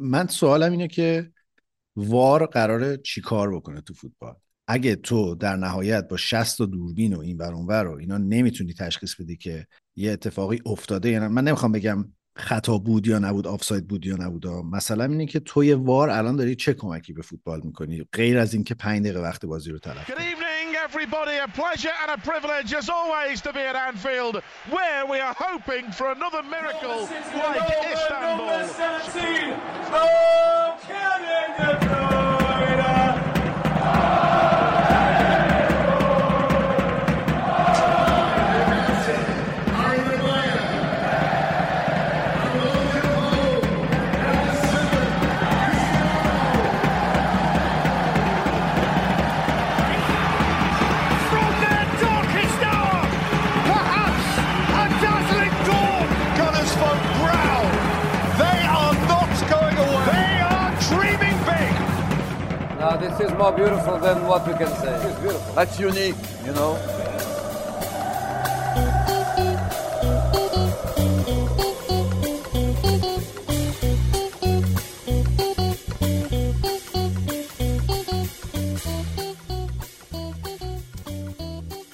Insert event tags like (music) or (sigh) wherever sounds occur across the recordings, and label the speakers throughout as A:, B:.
A: من سوالم اینه که وار قراره چی کار بکنه تو فوتبال؟ اگه تو در نهایت با 60 و دوربین و این بر و اینا نمی‌تونی تشخیص بدی که یه اتفاقی افتاده یا من نمی‌خوام بگم خطا بود یا نبود آفساید بود یا نبود. مثلا اینه که توی وار الان داری چه کمکی به فوتبال می‌کنی؟ غیر از اینکه 5 دقیقه وقت بازی رو تلف کنی. Everybody. A pleasure and a privilege, as always, to be at Anfield, where we are hoping for another miracle like Istanbul.
B: This is more beautiful than what we can say. It's beautiful. That's unique, you know.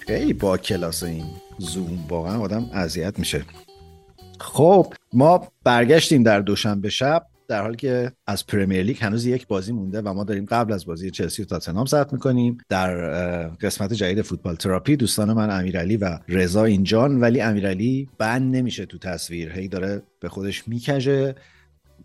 A: خیلی با کلاس این زوم واقعا آدم اذیت میشه خب ما برگشتیم در دوشنبه شب در حالی که از پرمیر لیگ هنوز یک بازی مونده و ما داریم قبل از بازی چلسی و تاتنهام ضبط می‌کنیم. در قسمت جدید فوتبال تراپی دوستان من امیرعلی و رضا اینجان ولی امیرعلی بند نمیشه تو تصویر. هی داره به خودش می‌کشه.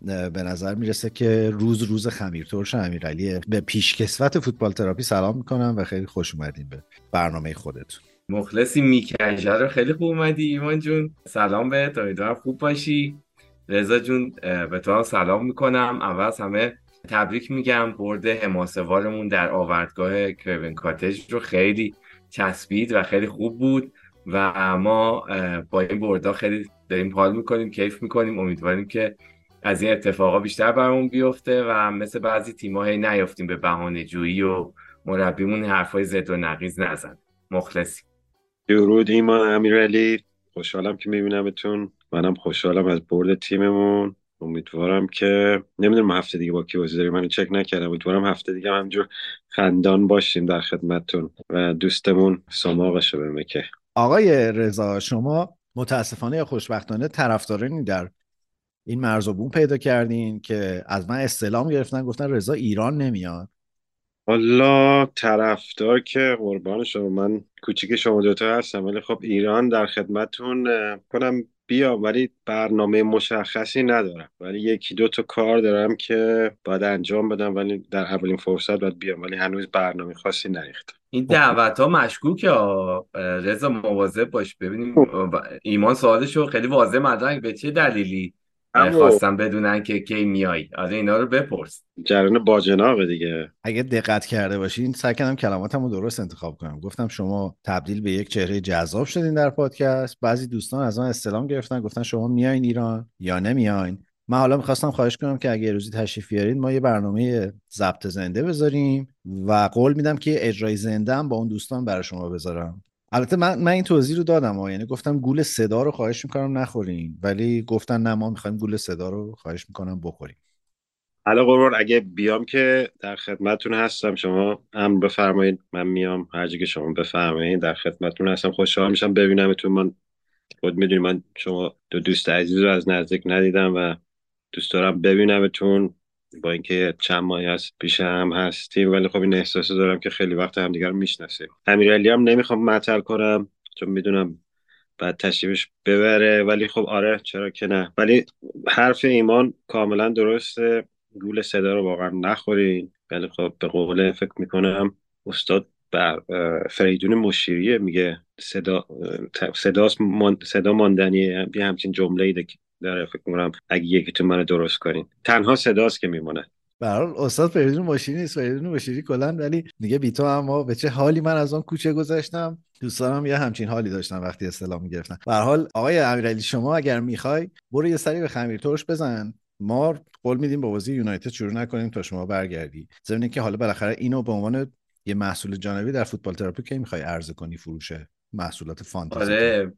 A: به نظر می‌رسه که روز روز خمیرترش امیرعلی. به پیشکسوت فوتبال تراپی سلام می‌کنم و خیلی خوش اومدین به برنامه خودتون.
C: مخلصی می‌کشه. رو خیلی خوب اومدی ایمان جون. سلام به امیدوارم خوب باشی. رضا جون به تو سلام می‌کنم. اول همه تبریک میگم. برد حماسوارمون در آوردگاه کروین کاتج رو خیلی چسبید و خیلی خوب بود و ما با این بردا خیلی داریم حال می‌کنیم کیف می‌کنیم. امیدواریم که از این اتفاقا بیشتر برامون بیفته و مثل بعضی تیم‌ها هی نیافتیم به بهانه جویی و مربیمون حرفای زد و نقیز نزن مخلصی
D: درود ایمان امیرعلی. خوشحالم که میبینمتون. منم خوشحالم از برد تیممون. امیدوارم که نمی‌دونم هفته دیگه با کی بازی داریم. منو چک نکردم. امیدوارم هفته دیگه همجور خندان باشیم در خدمتتون و دوستمون سماقش رو که
A: آقای رضا شما متاسفانه یا خوشبختانه طرفدارانی در این مرز و بوم پیدا کردین که از من استلام گرفتن گفتن رضا ایران نمیاد.
D: حالا طرفدار که قربان شما من کوچیک شما دوتا هستم ولی خب ایران در خدمتون کنم بیام ولی برنامه مشخصی ندارم. ولی یکی دو تا کار دارم که باید انجام بدم ولی در اولین فرصت باید بیام ولی هنوز برنامه خاصی نریختم.
C: این دعوت ها. مشکوکه رضا مواظب باش ببینیم خب. ایمان سوالش رو خیلی واضح مدرک به چه دلیلی؟ خواستم بدونن که کی میای. آره اینا رو بپرس.
D: جریان باجناق دیگه.
A: اگه دقت کرده باشین سعی کردم کلماتمو درست انتخاب کنم. گفتم شما تبدیل به یک چهره جذاب شدین در پادکست. بعضی دوستان از آن استلام گرفتن گفتن شما میایین ایران یا نمیاین من حالا می‌خواستم خواهش کنم که اگه روزی تشریف بیارید ما یه برنامه ضبط زنده بذاریم و قول میدم که اجرای زنده هم با اون دوستان برای شما بذارم. البته من, من این توضیح رو دادم ها. یعنی گفتم گول صدا رو خواهش می‌کنم نخورین. ولی گفتن نه ما می‌خوایم گول صدا رو خواهش می‌کنم بخوریم.
D: حالا قربان اگه بیام که در خدمتتون هستم. شما هم بفرمایید من میام. هر که شما بفرمایید در خدمتتون هستم. خوشحال میشم ببینمتون. من خود می‌دونی من شما دو دوست عزیز رو از نزدیک ندیدم و دوست دارم ببینمتون. با اینکه چند ماهی هست پیش هم هستیم ولی خب این احساس دارم که خیلی وقت همدیگر رو می‌شناسیم امیرعلی هم نمی‌خوام معطل کنم چون می‌دونم بعد تشریفش ببره ولی خب آره چرا که نه. ولی حرف ایمان کاملا درسته. گول صدا رو واقعا نخورین. ولی خب به قول فکر می‌کنم استاد بر فریدون مشیریه میگه صدا صدا ماندنیه یه همچین جمله داره فکر کنم اگه یکیتون منو درست کنین. تنها صداست که میمونه.
A: برحال استاد فریدون ماشینی نیست فریدون ماشینی کلا ولی دیگه بی تو اما به چه حالی من از اون کوچه گذاشتم دوستانم یه همچین حالی داشتن وقتی استلام می‌گرفتن. به حال آقای امیرعلی شما اگر می‌خوای برو یه سری به خمیر ترش بزن. ما قول میدیم با بازی یونایتد شروع نکنیم تا شما برگردی. ضمن که حالا بالاخره اینو به عنوان یه محصول جانبی در فوتبال تراپی کی می‌خوای عرضه کنی فروشه محصولات فانتزی؟
C: آره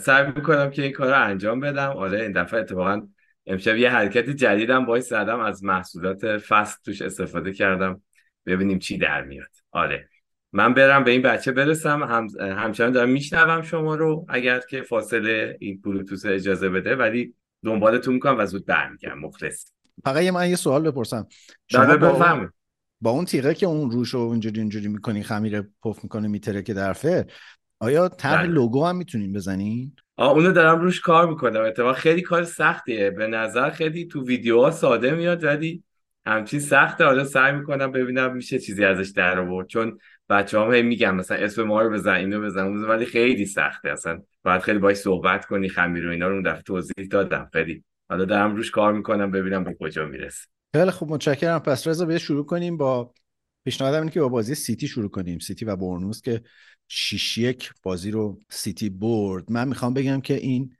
C: سعی می‌کنم که این کار رو انجام بدم. آره این دفعه اتفاقا امشب یه حرکت جدیدم باید زدم از محصولات فست توش استفاده کردم. ببینیم چی در میاد. آره. من برم به این بچه برسم. هم... همچنان دارم میشنوم شما رو اگر که فاصله این بلوتوث اجازه بده ولی دنبالتون می‌کنم و زود برمیگردم. مخلص.
A: فقط من یه سوال بپرسم.
C: شما
A: شما با,
C: بفهم
A: با اون تیغه که اون روش رو اینجوری اینجوری می‌کنی خمیر پف می‌کنه میتره که درفه آیا طرح
C: بله.
A: لوگو هم می‌تونین بزنین؟
C: آه اونو دارم روش کار می‌کنم. اتفاقا خیلی کار سختیه. به نظر خیلی تو ویدیوها ساده میاد ولی همچین سخته. حالا سعی می‌کنم ببینم میشه چیزی ازش در آورد. چون بچه هم هی میگن مثلا اسم ما رو بزن اینو بزن ولی خیلی سخته. اصلا باید خیلی باید صحبت کنی خمیر و اینا رو اون دفعه توضیح دادم. خیلی حالا دارم روش کار می‌کنم ببینم به کجا می‌رسه.
A: خیلی خوب متشکرم. پس رضا بیا شروع کنیم با پیشنهادم اینه که با بازی سیتی شروع کنیم. سیتی و برنموث که 6 یک بازی رو سیتی برد. من می‌خوام بگم که این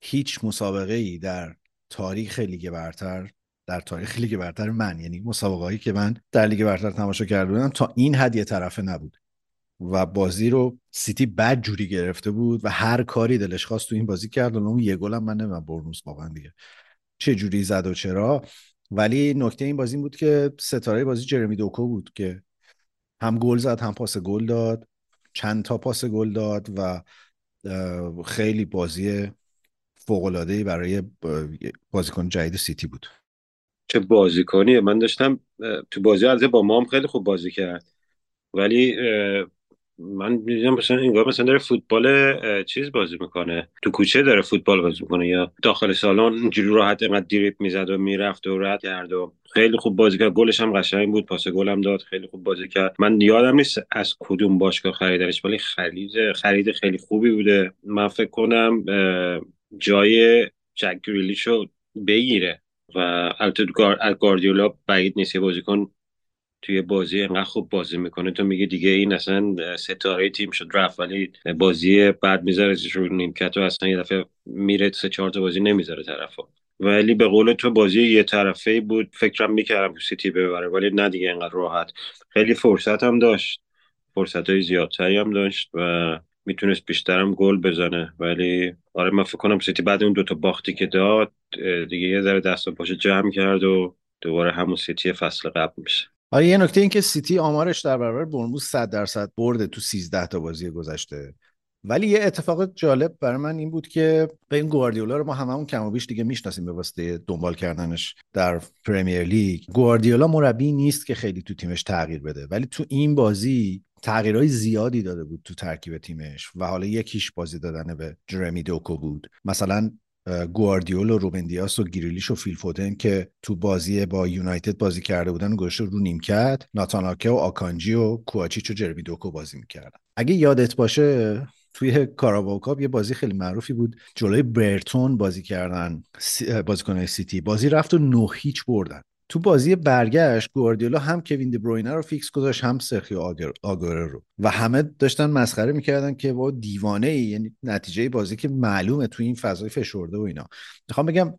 A: هیچ مسابقه ای در تاریخ لیگ برتر در تاریخ لیگ برتر من یعنی مسابقه هایی که من در لیگ برتر تماشا کرده بودم تا این حد یه طرفه نبود. و بازی رو سیتی بد جوری گرفته بود و هر کاری دلش خواست تو این بازی کرد و اون یه گل هم من نمی‌دونم برنموث واقعا دیگه چه جوری زد و چرا. ولی نکته این بازی بود که ستاره بازی جرمی دوکو بود که هم گل زد هم پاس گل داد. چند تا پاس گل داد و خیلی بازی فوق‌العاده‌ای برای بازیکن جدید سیتی بود.
D: چه بازیکنیه؟ من داشتم تو بازی البته با مام خیلی خوب بازی کرد. ولی من دیدم مثلا انگار مثلا داره فوتبال چیز بازی می‌کنه. تو کوچه داره فوتبال بازی می‌کنه یا داخل سالن اینجوری راحت اینقدر دریپ می‌زد و می‌رفت و رد کرد و خیلی خوب بازی کرد. گلش هم قشنگ بود پاس هم داد خیلی خوب بازی کرد. من یادم نیست از کدوم باشگاه خریدنش ولی خرید خرید خیلی خوبی بوده. من فکر کنم جای جک گریلیشو بگیره و البته گار- گاردیولا بعید نیست بازیکن توی بازی انقدر خوب بازی می‌کنه. تو میگه دیگه این اصلا ستاره تیم شد رفت ولی بازی بعد می‌ذاره رو نیمکت و اصلا یه دفعه میره سه چهار تا بازی نمی‌ذاره طرفا ولی به قول تو بازی یه طرفه بود فکرم می‌کردم سیتی ببره ولی نه دیگه انقدر راحت. خیلی فرصت هم داشت. فرصت های زیادتری هم داشت و می‌تونست بیشترم گل بزنه. ولی آره من فکر کنم سیتی بعد اون دوتا باختی که داد دیگه یه ذره دست و پاشو جمع کرد و دوباره همون سیتی فصل قبل میشه.
A: آره یه نکته این که سیتی آمارش در برابر برنموث 100 درصد برده تو 13 تا بازی گذشته. ولی یه اتفاق جالب برای من این بود که به این گواردیولا رو ما هممون کم و بیش دیگه می‌شناسیم به واسطه دنبال کردنش در پریمیر لیگ. گواردیولا مربی نیست که خیلی تو تیمش تغییر بده ولی تو این بازی تغییرهای زیادی داده بود تو ترکیب تیمش و حالا یکیش بازی دادن به جرمی دوکو بود. مثلا گواردیول و روبن دیاس و گریلیش و فیل فودن که تو بازی با یونایتد بازی کرده بودن و گذاشته رو نیمکت ناتان آکه و آکانجی و کوآچیچ و جرمی دوکو بازی می‌کردن. اگه یادت باشه توی کاراباو کاپ یه بازی خیلی معروفی بود. جلوی برتون بازی کردن بازیکنهای سیتی. بازی رفت و نه هیچ بردن. تو بازی برگشت گواردیولا هم کوین دی بروینه رو فیکس گذاشت هم سرخیو آگوئرو. و همه داشتن مسخره می‌کردن که با دیوانه ای یعنی نتیجه بازی که معلومه تو این فضای فشرده و اینا. می‌خوام بگم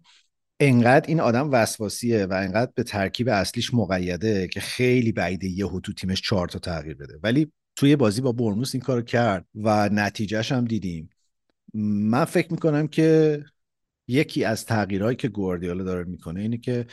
A: انقدر این آدم وسواسیه و انقدر به ترکیب اصلیش مقیده که خیلی بعیده یهو تو تیمش چهار تا تغییر بده. ولی توی بازی با برنوس این کارو کرد و نتیجهش هم دیدیم. من فکر می‌کنم که یکی از تغییرهایی که گواردیولا داره می‌کنه اینه که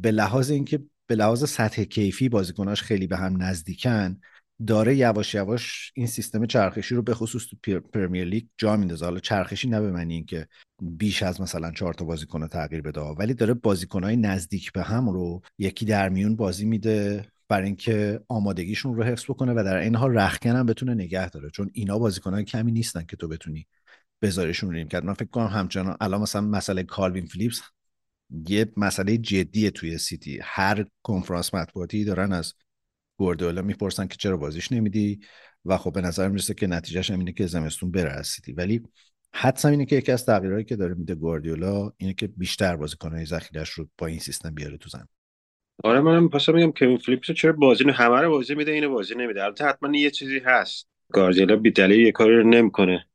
A: به لحاظ اینکه به لحاظ سطح کیفی بازیکناش خیلی به هم نزدیکن داره یواش یواش این سیستم چرخشی رو به خصوص تو پرمیر لیگ جا میندازه. حالا چرخشی نه به معنی اینکه بیش از مثلا چهار تا بازیکن تغییر بده ولی داره بازیکنهای نزدیک به هم رو یکی در میون بازی میده برای اینکه آمادگیشون رو حفظ بکنه و در این حال رختکن هم بتونه نگه داره. چون اینا بازیکنهای کمی نیستن که تو بتونی بذاریشون رو کرد. من فکر کنم همچنان الان مثلا مسئله کالوین فلیپس یه مسئله جدیه توی سیتی. هر کنفرانس مطبوعاتی دارن از گواردیولا می‌پرسن که چرا بازیش نمیدی؟ و خب به نظر می‌رسه که نتیجهش هم اینه که زمستون بره از سیتی. ولی حدسم اینه که یکی از تغییرهایی که داره میده گواردیولا اینه که بیشتر بازیکنهای ذخیره‌اش رو با این سیستم بیاره تو زمین.
D: آره منم پس میگم کوین فلیپس چرا بازی همه رو بازی میده اینو بازی نمیده. البته حتما یه چیزی هست. گاردیولا بی دلیل یه کاری رو نمی‌کنه.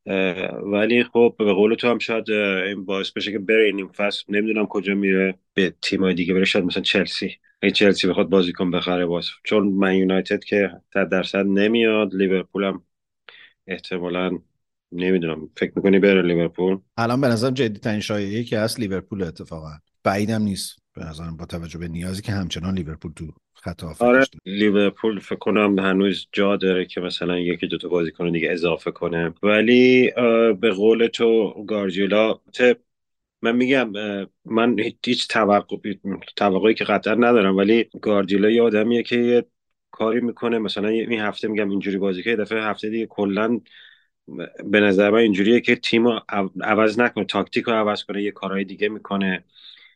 D: ولی خب به قول تو هم شاید این باعث بشه که بره این فصل. نمی‌دونم کجا میره به تیمای دیگه بره. شاید مثلا چلسی. اگه چلسی بخواد بازیکن بخره باز. چون من یونایتد که صد درصد نمیاد. لیورپول هم احتمالاً نمی‌دونم. فکر می‌کنی بره لیورپول؟
A: الان به نظرم جدی ترین شایعه که هست لیورپول اتفاقا. بعیدم نیست. به نظرم با توجه به نیازی که همچنان لیورپول تو خط
D: آره لیورپول فکر کنم هنوز جا داره که مثلا یکی دو تا بازیکن دیگه اضافه کنه. ولی به قول تو گارجیلا من میگم من هیچ توقعی که قطعا ندارم ولی گاردیولا یه آدمیه که یه کاری می‌کنه. مثلا این هفته میگم اینجوری بازی که دفعه هفته دیگه کلا به نظر من اینجوریه که تیم عوض نکنه تاکتیک رو عوض کنه یه کارهای دیگه می‌کنه.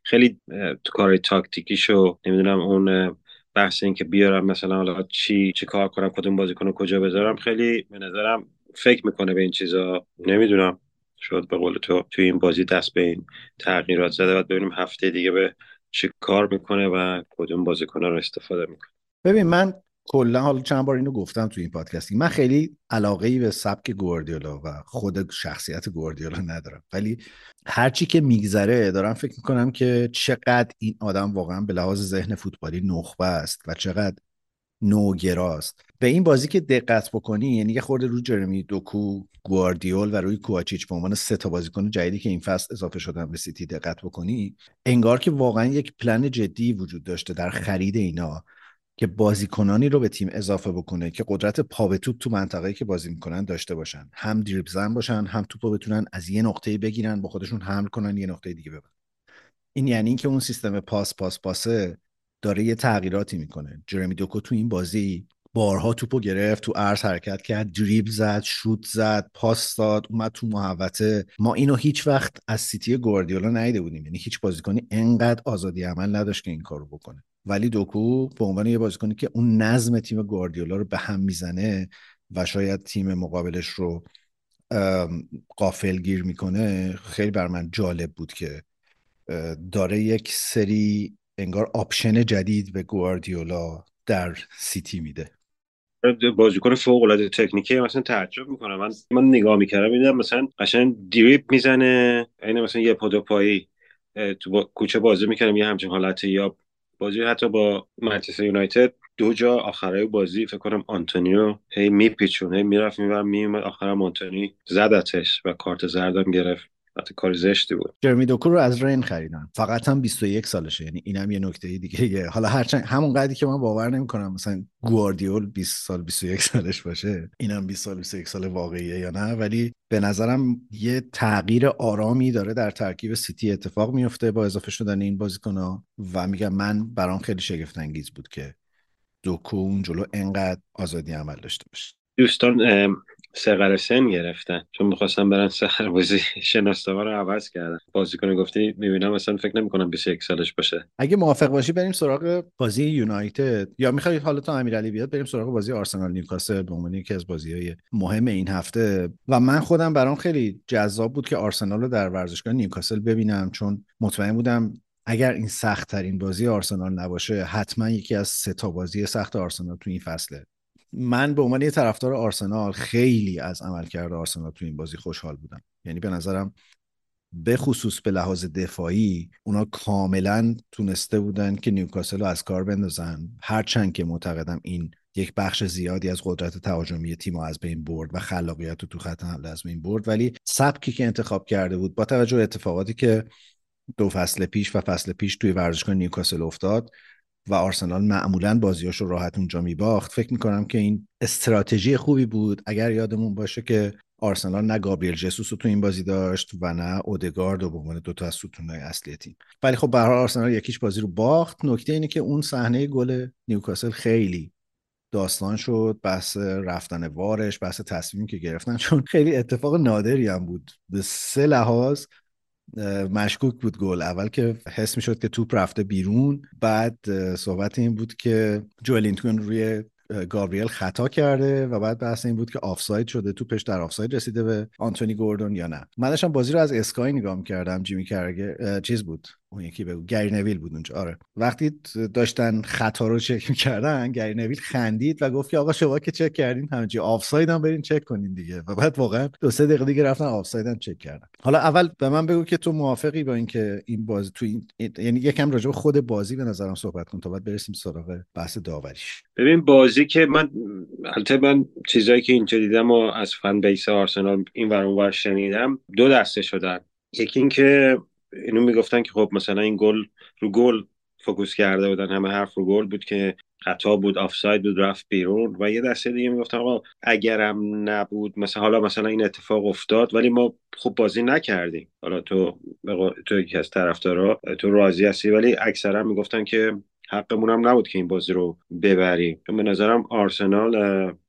D: خیلی تو کارهای تاکتیکیشو نمی‌دونم اون بحث این که بیارم مثلا حالا چی چی کار کنم کدوم بازیکن کجا بذارم خیلی به نظرم فکر می‌کنه به این چیزا. نمی‌دونم. شد به قول تو توی این بازی دست به این تغییرات زده باید ببینیم هفته دیگه به چی کار می‌کنه و کدوم بازیکن رو استفاده می‌کنه.
A: ببین من کلا حالا چند بار اینو گفتم توی این پادکستی من خیلی علاقه ای به سبک گواردیولا و خود شخصیت گواردیولا ندارم. ولی هرچی که میگذره دارم فکر می‌کنم که چقدر این آدم واقعا به لحاظ ذهن فوتبالی نخبه است و چقدر نوگراست. به این بازی که دقت بکنی یعنی یه خورده رو جرمی دوکو گواردیول و روی کوچیچ به عنوان سه تا بازیکن جدیدی که این فصل اضافه شدن به سیتی دقت بکنی انگار که واقعا یک پلن جدی وجود داشته در خرید اینا. که بازیکنانی رو به تیم اضافه بکنه که قدرت پا به توپ تو منطقه‌ای که بازی می‌کنن داشته باشن. هم دریبل زن باشن هم توپو بتونن از یه نقطه بگیرن با خودشون حمل کنن یه نقطه دیگه ببرن. این یعنی اینکه اون سیستم پاس پاس پاسه داره یه تغییراتی می‌کنه. جرمی دوکو تو این بازی بارها توپو گرفت تو ارز حرکت کرد دریبل زد شوت زد پاس داد اومد تو محوطه. ما اینو هیچ وقت از سیتی گواردیولا ندیده بودیم. یعنی هیچ بازیکنی انقدر آزادی عمل نداشت که این کارو بکنه. ولی دوکو به عنوان یه بازیکنی که اون نظم تیم گواردیولا رو به هم می‌زنه و شاید تیم مقابلش رو قافل گیر می‌کنه خیلی بر من جالب بود که داره یک سری انگار آپشن جدید به گواردیولا در سیتی میده.
D: بازیکن فوق العاده تکنیکی مثلا تعجب می‌کنم. من من نگاه می‌کردم میدم مثلا قشنگ دریپ می‌زنه عین مثلا یه پدو پایی تو با کوچه بازی می‌کردم یه همچین حالتی یا بازی حتی با منچستر یونایتد دو جا آخره بازی فکر کنم آنتونیو هی میپیچون هی می‌رفت میبر میومد آخرم آنتونی زدتش و کارت زردم گرفت. حتی کار زشتی بود.
A: جرمی دوکو رو از رین خریدن. فقط هم 21 سالشه. یعنی اینم یه نکته دیگه حالا هرچند همون قدری که من باور نمی‌کنم مثلا گواردیول 20 سال 21 سالش باشه. اینم 20 سال 21 سال واقعیه یا نه. ولی به نظرم یه تغییر آرامی داره در ترکیب سیتی اتفاق میفته با اضافه شدن این بازیکن‌ها و میگم من برام خیلی شگفت انگیز بود که دوکو اون جلو انقدر آزادی عمل داشته باشه.
D: دوستان سقر سن گرفتن. چون می‌خواستم برن سهر بازی (laughs) شناسنامه رو عوض کردن. بازیکن گفتی می‌بینم مثلا فکر نمی‌کنم 21 سالش باشه.
A: اگه موافق باشی بریم سراغ بازی یونایتد. یا می‌خوای حالا تا امیرعلی بیاد بریم سراغ بازی آرسنال نیوکاسل به عنوان یکی از بازیهای مهم این هفته. و من خودم برام خیلی جذاب بود که آرسنال رو در ورزشگاه نیوکاسل ببینم چون مطمئن بودم اگر این سخت ترین بازی آرسنال نباشه حتما یکی از سه تا بازی سخت آرسنال تو این فصله. من به عنوان یه طرفدار آرسنال خیلی از عملکرد آرسنال تو این بازی خوشحال بودم. یعنی به نظرم به خصوص به لحاظ دفاعی اونا کاملا تونسته بودن که نیوکاسل رو از کار بندازن. هرچند که معتقدم این یک بخش زیادی از قدرت تهاجمی تیم از بین برد و خلاقیت رو تو خط حمله از بین برد ولی سبکی که انتخاب کرده بود با توجه اتفاقاتی که دو فصل پیش و فصل پیش توی ورزشگاه نیوکاسل افتاد و آرسنال معمولا بازیاش رو راحت اونجا میباخت. فکر می‌کنم که این استراتژی خوبی بود. اگر یادمون باشه که آرسنال نه گابریل جسوس رو تو این بازی داشت و نه اودگارد و به عنوان دو تا از ستونهای اصلی تیم. ولی خب به آرسنال یکیش بازی رو باخت. نکته اینه که اون صحنه گل نیوکاسل خیلی داستان شد. بحث رفتن وارش بحث تصمیمی که گرفتن. چون خیلی اتفاق نادری هم بود. به سه لحاظ مشکوک بود گل. اول که حس می‌شد که توپ رفته بیرون بعد صحبت این بود که جولینتون روی گابریل خطا کرده و بعد بحث این بود که آفساید شده توپش در آفساید رسیده به آنتونی گوردون یا نه. من داشتم بازی رو از اسکای نگاه کردم جیمی کرگر چیز بود؟ اون یکی بگو. گری نویل بود اونجا. آره. وقتی داشتن خطا رو چک می‌کردن گری نویل خندید و گفت که آقا شما که چک کردین همینجوری آفساید هم برین چک کنین دیگه. و بعد واقعا دو سه دقیقه دیگه رفتن آفساید هم چک کردن. حالا اول به من بگو که تو موافقی با اینکه این بازی تو این یعنی یکم راجع به خود بازی به نظرم صحبت کن تا بعد برسیم سراغ بحث داوریش.
D: ببین بازی که من البته من چیزایی که اینجا دیدم و از fan base آرسنال این ور شنیدم دو دسته شدن. یکی اینکه اینو می‌گفتن که خب مثلا این گل رو گل focus کرده بودن همه حرف رو گل بود که خطا بود آفساید بود رفت بیرون و یه دسته دیگه می‌گفتن آقا اگرم نبود مثلا حالا مثلا این اتفاق افتاد ولی ما خوب بازی نکردیم. حالا تو تو یکی از طرفدارا تو راضی هستی؟ ولی اکثرا می‌گفتن که حقمون هم نبود که این بازی رو ببریم. به نظرم آرسنال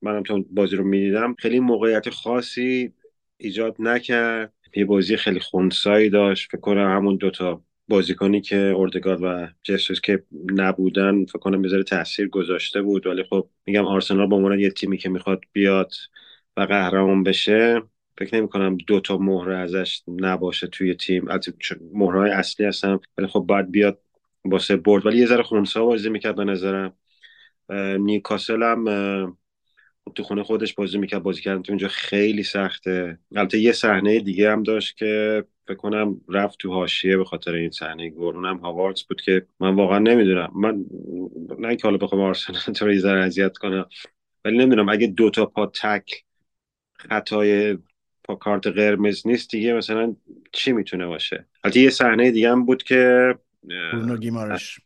D: منم تو بازی رو می‌دیدم خیلی موقعیت خاصی ایجاد نکرد. یه بازی خیلی خونسایی داشت. فکر کنم همون دوتا بازیکنی که اردگارد و جسوس که نبودن فکر کنم بذاره تاثیر گذاشته بود. ولی خب میگم آرسنال به عنوان یه تیمی که می‌خواد بیاد و قهرمان بشه فکر نمی کنم دو تا مهره ازش نباشه توی تیم. مهرهای اصلی هستم ولی خب باید بیاد واسه برد. ولی یه ذره خونسا بازی می‌کرد به نظرم. نیوکاسل هم تو خونه خودش بازی می‌کرد بازی کردن تو اونجا خیلی سخته. البته یه صحنه دیگه هم داشت که فکر کنم رفت تو حاشیه به خاطر این صحنه گل. اونم هاواردز بود که من واقعا نمی‌دونم. من نه که حالا بخوام آرسنال تو رو ذره اذیت کنم ولی نمی‌دونم. اگه دو تا پا تک خطای پا کارت قرمز نیست دیگه مثلا چی می‌تونه باشه؟ البته یه صحنه دیگه هم بود که
A: برونو گیمارش.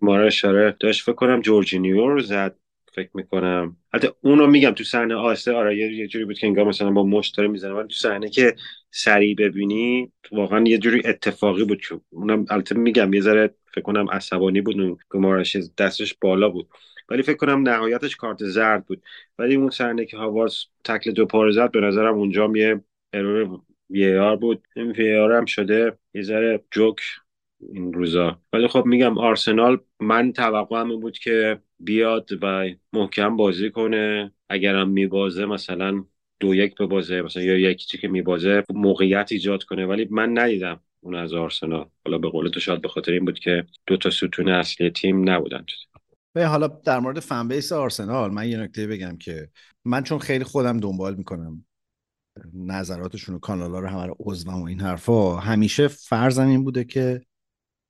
D: گیمارش آره. داشت فکر کنم جورجینیو زد. فکر می‌کنم. حتی اونو میگم تو صحنه آسه آره یه جوری بود که انگار مثلا با مشت داره می‌زنه ولی تو صحنه که سریع ببینی واقعا یه جوری اتفاقی بود که اونم البته میگم یه ذره فکر کنم عصبانی بود اون گمارش دستش بالا بود. ولی فکر کنم نهایتش کارت زرد بود. ولی اون صحنه که هاواز تکل دو پاره زد به نظرم اونجا یه ارور وی بود. این وی هم شده یه ذره جوک این روزا. ولی خب میگم آرسنال من توقعم بود که بیاد و محکم بازی کنه. اگرم میبازه مثلا دو یک به بازه مثلا یا یکی چی که میبازه موقعیت ایجاد کنه. ولی من ندیدم اون از آرسنال. حالا به قول تو شاید به خاطر این بود که دو تا ستون اصلی تیم نبودن.
A: و حالا در مورد فن بیس آرسنال من یه نکته بگم که من چون خیلی خودم دنبال می‌کنم نظراتشون و کانالا رو همه عضوم و این حرفا همیشه فرضم این بوده که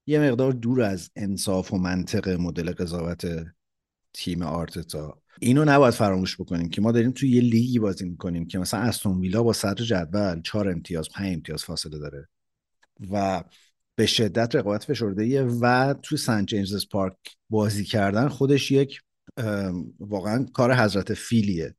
A: یه مقدار دور از انصاف و منطق مدل قضاوت تیم آرتتا. اینو نباید فراموش بکنیم که ما داریم توی یه لیگی بازی می‌کنیم که مثلا استون ویلا با صدر جدول چهار امتیاز پنج امتیاز فاصله داره و به شدت رقابت فشرده و توی سنت جیمز پارک بازی کردن خودش یک واقعا کار حضرت فیلیه.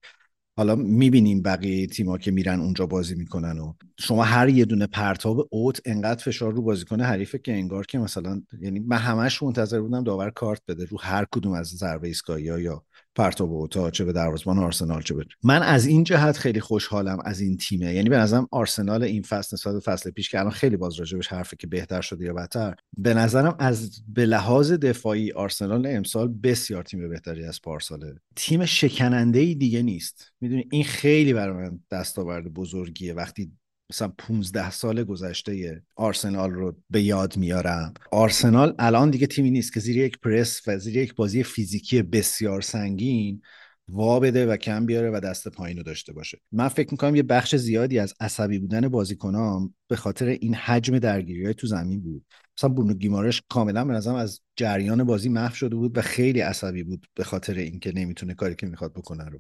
A: حالا می‌بینیم بقیه تیما که میرن اونجا بازی می‌کنن و شما هر یه دونه پرتاب اوت انقدر فشار رو بازیکن حریفه که انگار که مثلا یعنی من همش منتظر بودم داور کارت بده رو هر کدوم از ضربه ایستگاهی یا پرتاب اوتا چه به دروازه‌بان آرسنال چه به من از این جهت خیلی خوشحالم از این تیمه. یعنی به نظرم آرسنال این فصل نسبت به فصل پیش که الان خیلی باز راجبش حرفه که بهتر شده یا بدتر به نظرم از به لحاظ دفاعی آرسنال امسال بسیار تیم بهتری از پارساله تیم شکننده ای دیگه نیست. می‌دونی؟ این خیلی برای من دستاورد بزرگیه. وقتی مثلا 15 سال گذشته آرسنال رو به یاد میارم. آرسنال الان دیگه تیمی نیست که زیر یک پرس و زیر یک بازی فیزیکی بسیار سنگین وا بده و کم بیاره و دست پایین رو داشته باشه. من فکر می‌کنم یه بخش زیادی از عصبی بودن بازیکنام به خاطر این حجم درگیری های تو زمین بود. مثلا برونو گیمارش کاملا به نظرم از جریان بازی محو شده بود و خیلی عصبی بود به خاطر اینکه نمی‌تونه کاری که می‌خواد بکنه رو.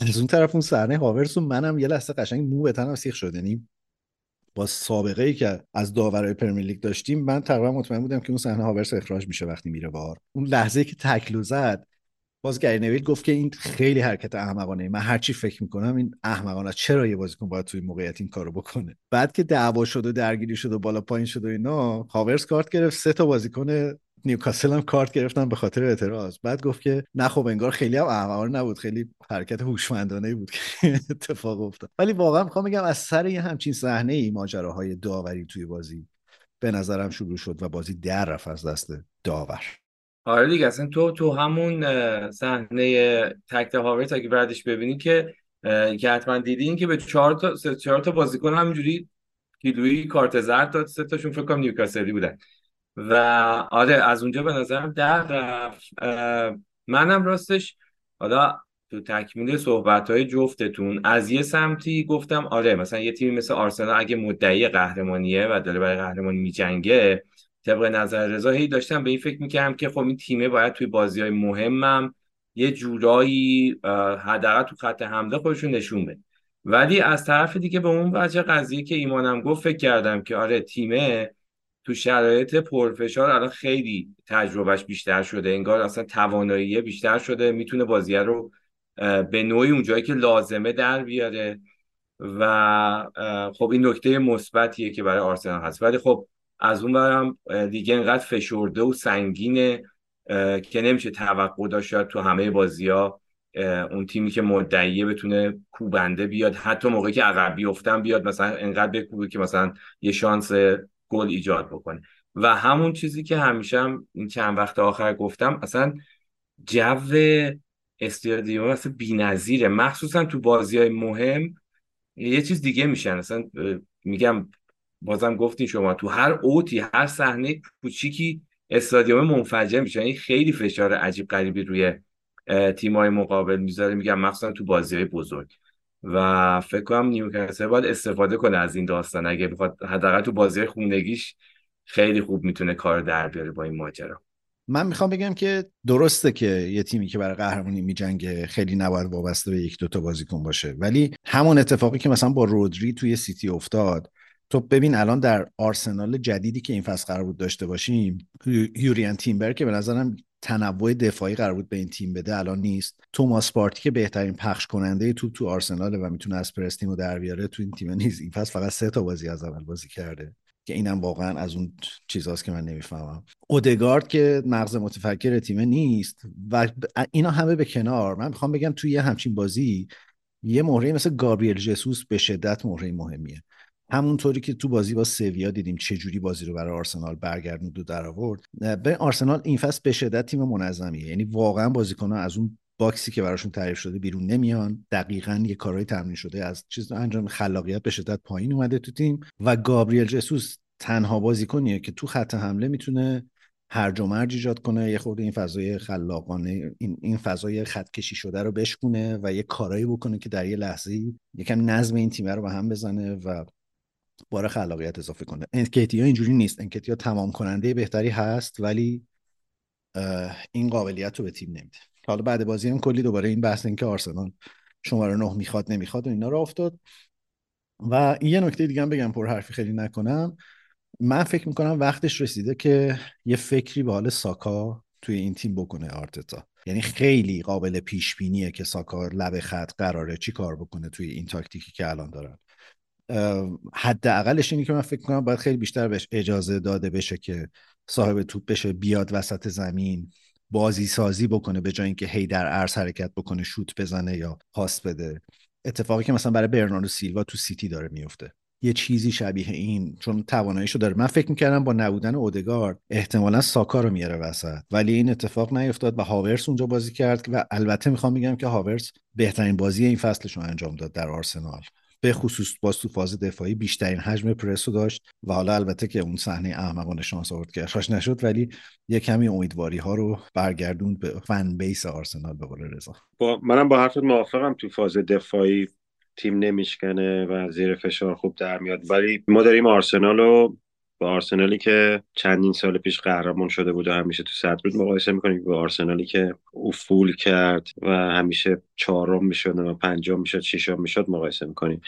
A: از اون طرف اون صحنه هاورتس منم یه لحظه قشنگ مو به تنم سیخ شد. یعنی با سابقه ای که از داورای پرمیر لیگ داشتیم من تقریبا مطمئن بودم که اون صحنه هاورتس اخراج میشه وقتی میره VAR. اون لحظه که تکلو زد باز گری نویل گفت که این خیلی حرکت احمقانه من هرچی فکر می‌کنم این احمقانه. چرا یه بازیکن باید توی موقعیت این کارو بکنه؟ بعد که دعوا شد و درگیری شد و بالا پایین شد و اینا هاورتس کارت گرفت سه تا بازیکن نیوکاسل هم کارت گرفتن به خاطر اعتراض. بعد گفت که نه خب انگار خیلی هم احمقانه نبود. خیلی حرکت هوشمندانه بود که (laughs) اتفاق افتاد. ولی واقعا می‌خوام بگم از سر یه همچین صحنه ای ماجراهای داوری توی بازی به نظرم شروع شد و بازی در رفت از دست داور.
C: آره دیگه اصلا تو تو همون صحنه تک هاورت اگه بعدش ببینی که که حتما دیدین که به چهار تا چهار تا بازیکن همینجوری کیلویی کارت زرد داد سه تاشون فکر کنم نیوکاسلی بودن. و آره از اونجا به نظرم در رفت. منم راستش حالا تو تکمیل صحبت های جفتتون از یه سمتی گفتم آره مثلا یه تیمی مثل آرسنال اگه مدعی قهرمانیه و داره برای قهرمانی میجنگه طبق نظر رضا هی داشتم به این فکر می‌کردم که خب این تیمه باید توی بازی های مهمم یه جورایی حداقل تو خط حمله خودشون نشون بده. ولی از طرف دیگه به اون وجه قضیه که ایمانم گفت فکر کردم که آره تیمه تو شرایط پرفشار الان خیلی تجربهش بیشتر شده. انگار اصلا توانایی بیشتر شده. می‌تونه بازیه رو به نوعی اونجایی که لازمه در بیاره و خب این نکته مثبتیه که برای آرسنال هست. ولی خب از اون برم دیگه انقدر فشرده و سنگینه که نمیشه توقع داشت تو همه بازی ها اون تیمی که مدعیه بتونه کوبنده بیاد. حتی موقعی که عقب بیفتن بیاد مثلا انقدر بکوبه که مثلا یه شانس گل ایجاد بکنه. و همون چیزی که همیشه هم این چند وقت آخر گفتم اصلا جو استادیوم اصلا بی‌نظیره. مخصوصا تو بازی های مهم یه چیز دیگه میشن. اصلا میگم بازم گفتین شما تو هر اوتی هر صحنه کوچیکی استادیوم منفجر میشه. این خیلی فشار عجیب غریبی روی تیمای مقابل می‌ذاره. میگم مخصوصا تو بازی های بزرگ. و فکر کنم نیوکاسل باید استفاده کنه از این داستان. اگه بخواد حداقل تو بازی خونگیش خیلی خوب می‌تونه کار در بیاره با این ماجرا.
A: من می‌خوام بگم که درسته که یه تیمی که برای قهرمانی میجنگه خیلی نباید وابسته به یک دوتا بازیکن باشه. ولی همون اتفاقی که مثلا با رودری توی سیتی افتاد تو ببین الان در آرسنال جدیدی که این فصل قرار بود داشته باشیم یوریان تیمبر که به نظرم تنوع دفاعی قرار بود به این تیم بده الان نیست. توماس پارتی که بهترین پخش کننده توپ تو آرسناله و می‌تونه از پرس رو در بیاره تو این تیم نیست. این فصل فقط سه تا بازی از اول بازی کرده. که اینم واقعا از اون چیزاست که من نمی‌فهمم. اودگارد که مغز متفکر تیم نیست و اینا همه به کنار. من می‌خوام بگم توی یه همچین بازی یه مهره مثل گابریل جسوس به شدت مهره مهمیه. همونطوری که تو بازی با سویا دیدیم چه جوری بازی رو برای آرسنال برگردوند و در آورد به آرسنال این فصل به شدت تیم منظمیه. یعنی واقعا بازیکن‌ها از اون باکسی که براشون تعریف شده بیرون نمیان. دقیقا یه کارهای تمرین شده. از چیز انجام خلاقیت به شدت پایین اومده تو تیم و گابریل جسوس تنها بازیکنیه که تو خط حمله می‌تونه هرج و مرج ایجاد کنه. یه خورده این فضای خلاقانه این این فضای خط کشی شده رو بشکونه و یه کارایی بکنه که در یه لحظه یکم نظم این تیم رو به هم بزنه و بار خلاقیت اضافه کنه. انکتیا اینجوری نیست. انکتیا تمام کننده بهتری هست ولی این قابلیت رو به تیم نمیده. حالا بعد بازی هم کلی دوباره این بحث اینکه آرسنال شماره نه می‌خواد نمی‌خواد و اینا رو افتاد. و یه نکته دیگه هم بگم پر حرفی خیلی نکنم. من فکر می‌کنم وقتش رسیده که یه فکری به حال ساکا توی این تیم بکنه آرتتا. یعنی خیلی قابل پیش بینیه که ساکا لب خط قراره چی کار بکنه توی این تاکتیکی که الان دارن. حداقلش اینه که من فکر کنم باید خیلی بیشتر بهش اجازه داده بشه که صاحب توپ بشه بیاد وسط زمین بازی سازی بکنه به جای اینکه هی در عرض حرکت بکنه شوت بزنه یا پاس بده. اتفاقی که مثلا برای برناردو سیلوا تو سیتی داره میفته یه چیزی شبیه این چون تواناییشو داره. من فکر می‌کردم با نبودن اودگارد احتمالا ساکا رو میاره وسط. ولی این اتفاق نیفتاد و هاورس اونجا بازی کرد و البته می‌خوام بگم که هاورس بهترین بازی این فصلش رو انجام داد در آرسنال. به خصوص باز تو دفاعی بیشترین حجم پرس رو داشت و حالا البته که اون صحنه احمقانه شانس آورد که اخراج نشد ولی یه کمی امیدواری ها رو برگردوند به فن بیس آرسنال به قول رضا.
D: با منم با حرفت موافقم تو فاز دفاعی تیم نمیشکنه و زیر فشار خوب در میاد ولی ما داریم آرسنال رو با آرسنالی که چندین سال پیش قهرمان شده بود و همیشه تو صدر بود مقایسه می‌کنیم با آرسنالی که افول کرد و همیشه چهارم می‌شد و پنجم می‌شد ششم می‌شد مقایسه می‌کنیم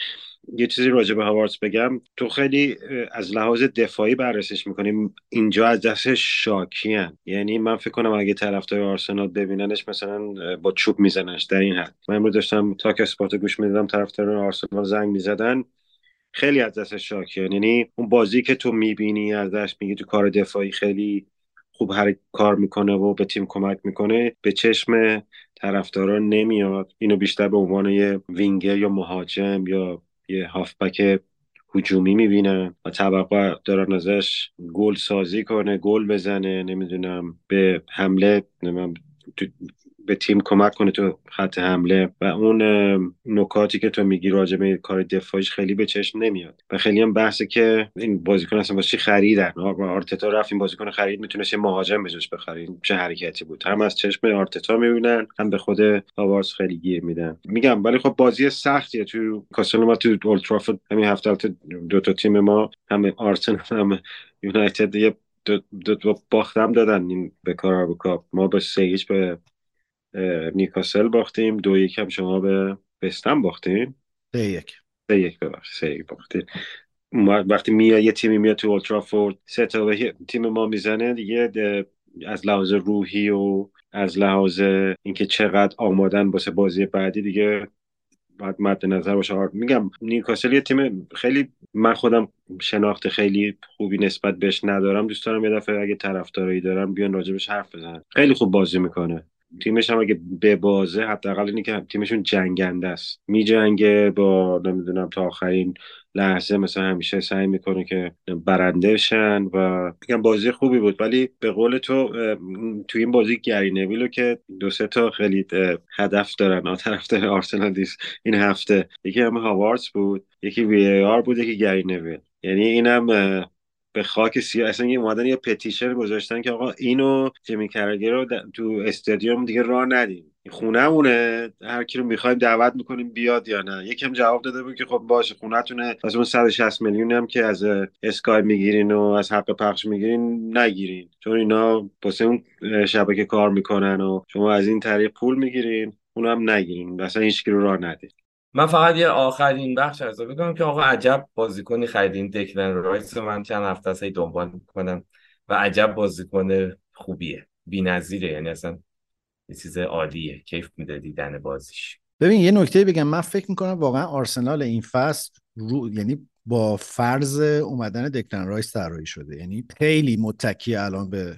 D: یه چیزی راجع به هاوارتس بگم. تو خیلی از لحاظ دفاعی بررسیش می‌کنیم اینجا از دست شاکی هن. یعنی من فکر کنم اگه طرفدار آرسنال ببیننش مثلا با چوب میزننش در این حد. من امروز داشتم تاک اسپورت گوش می‌دادم طرفدار آرسنال زنگ می‌زدن. خیلی از دست شاکیان یعنی اون بازی که تو می‌بینی ازش میگی تو کار دفاعی خیلی خوب هر کار می‌کنه و به تیم کمک می‌کنه به چشم طرفدارا نمیاد. اینو بیشتر به عنوان یه وینگر یا مهاجم یا یه هافبک هجومی می‌بینن و توقع دارن ازش گل سازی کنه گل بزنه نمی‌دونم به حمله نمی‌دونم به تیم کمک کنه تو خط حمله و اون نکاتی که تو میگی راجع به کار دفاعیش خیلی به چشم نمیاد. و خیلی هم بحثه که این بازیکن اصلا واسه چی خریدن؟ آرتتا رفت این بازیکن خرید می‌تونست یه مهاجم بجاش بخرید چه حرکتی بود؟ هم از چشم آرتتا می‌بینن هم به خود هاوارز خیلی گیر میدن. میگم ولی خب بازی سختیه. تو کاسل ما تو اولترافورد همین هفته دو تا تیم ما هم آرسنال هم یونایتد یه دو, دو, دو باختم دادن این به کار ما با سه به نیکاسل باختیم. دو یک هم شما به بستم باختیم
A: سه یک.
D: سه یک ببخش سه یک باختیم وقتی میاد یه تیمی میاد تو اولترافورد سه تا تیم ما می‌زنه دیگه از لحاظ روحی و از لحاظ اینکه چقدر آمادن واسه بازی بعدی دیگه باید مد نظر باشه. میگم نیوکاسل یه تیم خیلی من خودم شناخت خیلی خوبی نسبت بهش ندارم. دوست دارم یه دفعه اگه طرفدارایی دارم بیان راجبش حرف بزنن. خیلی خوب بازی می‌کنه. تیمش هم اگه به بازه حداقل اینه که تیمشون جنگنده است. میجنگه با نمی‌دونم تا آخرین لحظه مثلا همیشه سعی می‌کنه که برنده شن و میگم بازی خوبی بود. ولی به قول تو تو این بازی گری نویلو که دو سه تا خیلی هدف دارن. طرفدار آرسنال این هفته. یکی هم بود یکی وی آر بود یکی گری نویل یعنی اینم به خاک سیاه اصلا یه اومدن یه پتیشن گذاشتن که آقا اینو جیمی کرگر رو تو استادیوم دیگه راه ندیم. خونهمونه. هر کی رو می‌خوایم دعوت می‌کنیم بیاد یا نه. یکم جواب داده بود که خب باشه خونهتونه. از اون 160 میلیون هم که از اسکای می‌گیرین و از حق پخش می‌گیرین نگیرین. چون اینا واسه اون شبکه کار می‌کنن و شما از این طریق پول می‌گیرین اونم نگیرین. اصلا هیچ رو راه ندید
C: من فقط یه آخرین بخش از بگم که آقا عجب بازیکنی خریدین دکلن رایس من چند هفته است دنبال می‌کنم و عجب بازیکن خوبیه بی‌نظیره یعنی اصلا یه چیز عالیه کیف میده دیدن بازیش.
A: ببین یه نکته بگم من فکر می‌کنم واقعا آرسنال این فصل رو یعنی با فرض اومدن دکلن رایس طراحی شده یعنی خیلی متکی الان به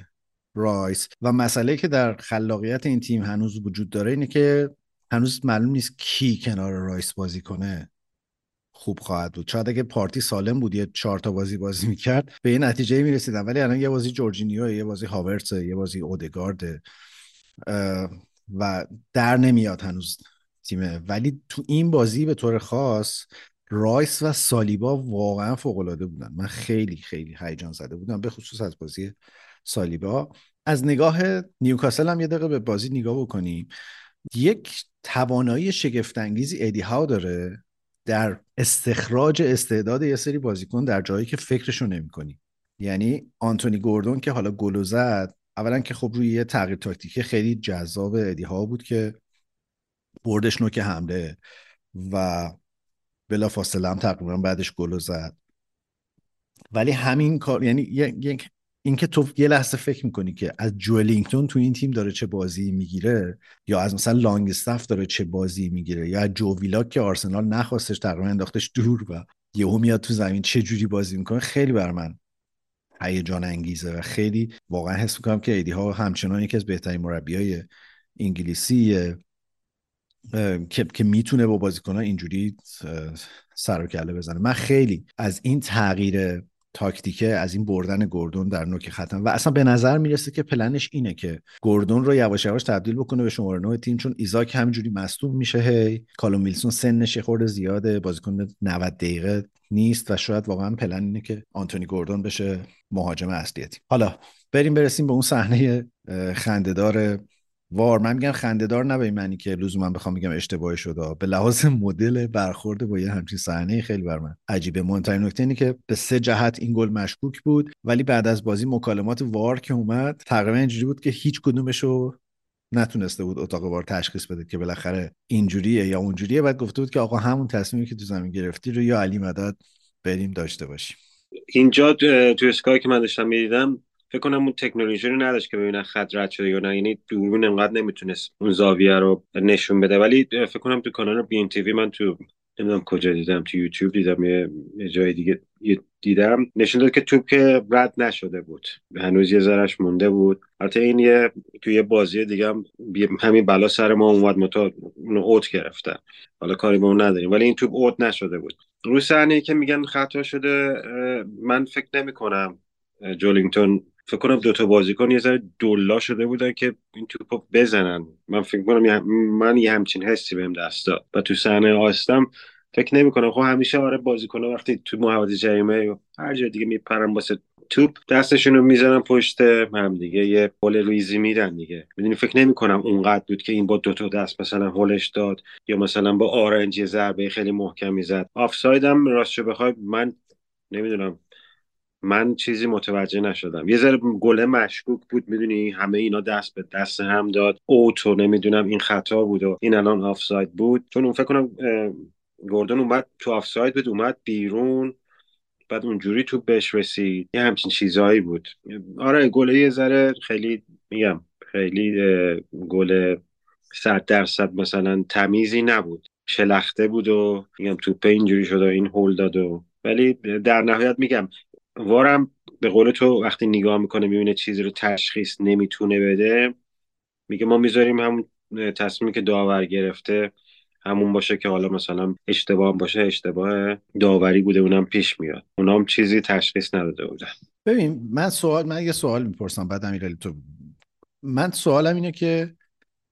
A: رایس. و مسئله که در خلاقیت این تیم هنوز وجود داره اینه که هنوز معلوم نیست کی کنار رایس بازی کنه. خوب خواهد بود. شاید اگه پارتی سالم بود یه چهار تا بازی بازی می‌کرد به این نتیجه می‌رسیدن ولی الان یه بازی جورجینیو یه بازی هاورتس یه بازی اودگارد و در نمیاد هنوز تیمه. ولی تو این بازی به طور خاص رایس و سالیبا واقعا فوق العاده بودن. من خیلی خیلی هیجان زده بودم به خصوص از بازی سالیبا. از نگاه نیوکاسل هم یه دقیقه به بازی نگاه بکنیم. یک توانایی شگفتانگیزی ادی هاو داره در استخراج استعداد یه سری بازیکن در جایی که فکرشو نمی‌کنی. یعنی آنتونی گوردون که حالا گل زد اولا که خب روی یه تغییر تاکتیکی خیلی جذاب ادی ها بود که بردش نوک حمله و بلا فاصله هم تقریبا بعدش گل زد. ولی همین کار یعنی یک اینکه تو یه لحظه فکر می‌کنی که از جولینگتون تو این تیم داره چه بازی می‌گیره یا از مثلا لانگستاف داره چه بازی می‌گیره یا جو ویلاک که آرسنال نخواستش تقریبا انداختش دور و یهو میاد تو زمین چه جوری بازی می‌کنه خیلی بر من هیجان انگیزه و خیلی واقعا حس می‌کنم که ایدی ها همچنان یکی از بهترین مربی های انگلیسی که که می‌تونه با بازیکن اینجوری سر و کله بزنه. من خیلی از این تغییر تاکتیکه از این بردن گوردون در نوک خوشم. و اصلا به نظر می‌رسه که پلنش اینه که گوردون رو یواش یواش تبدیل بکنه به شماره 9 تیم چون ایزاک همینجوری مصدوم میشه هی. کالوم ویلسون سنش خورده زیاده بازیکن 90 دقیقه نیست و شاید واقعا پلن اینه که آنتونی گوردون بشه مهاجم اصلی تیم. حالا بریم برسیم به اون صحنه خندهدار VAR من میگم خندهدار نه به معنی که لزوما بخوام بگم اشتباهی شده. به لحاظ مدل برخورد با یه همچین صحنه خیلی بر من عجیبه. مهمترین نکته اینه که به سه جهت این گل مشکوک بود ولی بعد از بازی مکالمات VAR که اومد تقریبا اینجوری بود که هیچ کدومشو نتونسته بود اتاق وار تشخیص بده که بالاخره اینجوریه یا اونجوریه. بعد گفته بود که آقا همون تصمیمی که تو زمین گرفتی رو یا علی مدد بریم داشته باشیم.
D: اینجا تو اسکای که من داشتم می‌دیدم فکر کنم اون تکنولوژی رو نداشت که ببینن خط رد شده یا نه. یعنی دوربین انقدر نمی‌تونست اون زاویه رو نشون بده. ولی فکر کنم تو کانال بی تیوی من تو نمی‌دونم کجا دیدم تو یوتیوب دیدم یه جای دیگه دیدم. نشون داد که توپ که رد نشده بود. هنوز یه ذرش مونده بود. البته این یه توی یه بازی دیگه هم همین بلا سر ما اومد متا اونو اوت گرفتن. حالا کاری با اون نداریم. ولی این توپ اوت نشده بود. رو صحنه که میگن خطا شده من فکر نمی کنم جولینگتون فکر کنم دوتا بازیکن یه ذره دلا شده بودن که این توپو بزنن. من فکر کنم من یه همچین حسی بهم دست داد. و تو صحنه آستم فکر نمی کنم خب همیشه آره بازیکن وقتی تو محوطه جریمه و هر جای دیگه میپرن واسه توپ دستشون رو می‌زنن پشت هم دیگه. یه پل ریزی میرن دیگه. می‌دونی فکر نمی کنم اونقدر بود که این با دو تا دست مثلا هولش داد یا مثلا با آرنج ضربه خیلی محکمی زد آفسایدم راستش بخوای من نمی‌دونم. من چیزی متوجه نشدم. یه ذره گله مشکوک بود می‌دونی؟ همه اینا دست به دست هم داد. اوتو نمی‌دونم این خطا بود و این الان آفساید بود. چون اون فکر کنم گوردون اومد تو آفساید بود اومد بیرون. بعد اونجوری تو بهش رسید. یه همچین چیزهایی بود. آره گله یه ذره خیلی میگم خیلی گل صد درصد مثلا تمیزی نبود. شلخته بود و میگم توپه اینجوری شد و این هول داد و ولی در نهایت میگم وارم به قول تو وقتی نگاه می‌کنه می‌بینه چیزی رو تشخیص نمی‌تونه بده. میگه ما می‌ذاریم همون تصمیمی که داور گرفته همون باشه که حالا مثلا اشتباه باشه اشتباه داوری بوده اونم پیش میاد. اونام چیزی تشخیص نداده بودن.
A: ببین من سوال من یه سوال می‌پرسم بعد امیرعلی تو. من سوالم اینه که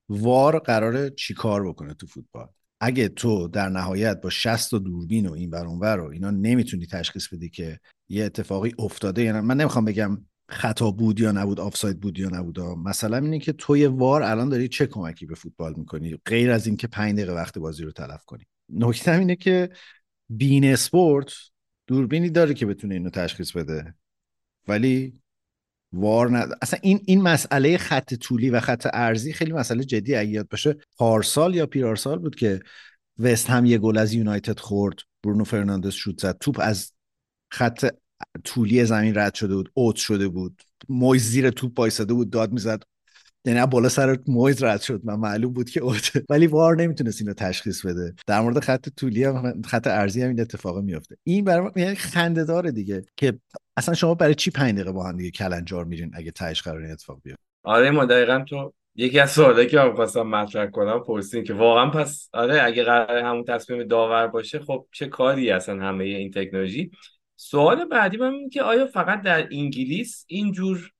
A: وار قراره چیکار بکنه تو فوتبال؟ اگه تو در نهایت با 60 دوربین و این ور رو اینا نمی‌تونی تشخیص بدی که یه اتفاقی افتاده یا من نمی‌خوام بگم خطا بود یا نبود آفساید بود یا نبود. مثلا اینه که توی وار الان داری چه کمکی به فوتبال می‌کنی؟ غیر از اینکه 5 دقیقه وقت بازی رو تلف کنی. نکته اینه که beIN Sport دوربینی داره که بتونه اینو تشخیص بده. ولی VAR ند... اصلا این این مسئله خط طولی و خط عرضی خیلی مسئله جدی اگه یاد باشه. پارسال یا پیرارسال بود که وست هم یه گل از یونایتد خورد. برونو فرناندز شوت زد. توپ از خط طولی زمین رد شده بود اوت شده بود. مویز زیر توپ وایساده بود داد می‌زد. یعنی بالا سر مویز رد شد. من معلوم بود که اوت. ولی VAR نمی‌تونست اینو تشخیص بده. در مورد خط طولی هم خط عرضی هم این اتفاق میفته این برای یعنی خنده داره دیگه که اصلا شما برای چی پنج دقیقه با هم دیگه کلنجار میرین اگه تهش قرار این اتفاق بیفته؟
C: آره ما دقیقا تو یکی از سوالایی که من خواستم مطرح کنم پرسین که واقعا پس آره اگه قرار همون تصمیم داور باشه خب چه کاری اصلا همه این تکنولوژی؟ سوال بعدی من این که آیا فقط در انگلیس اینجور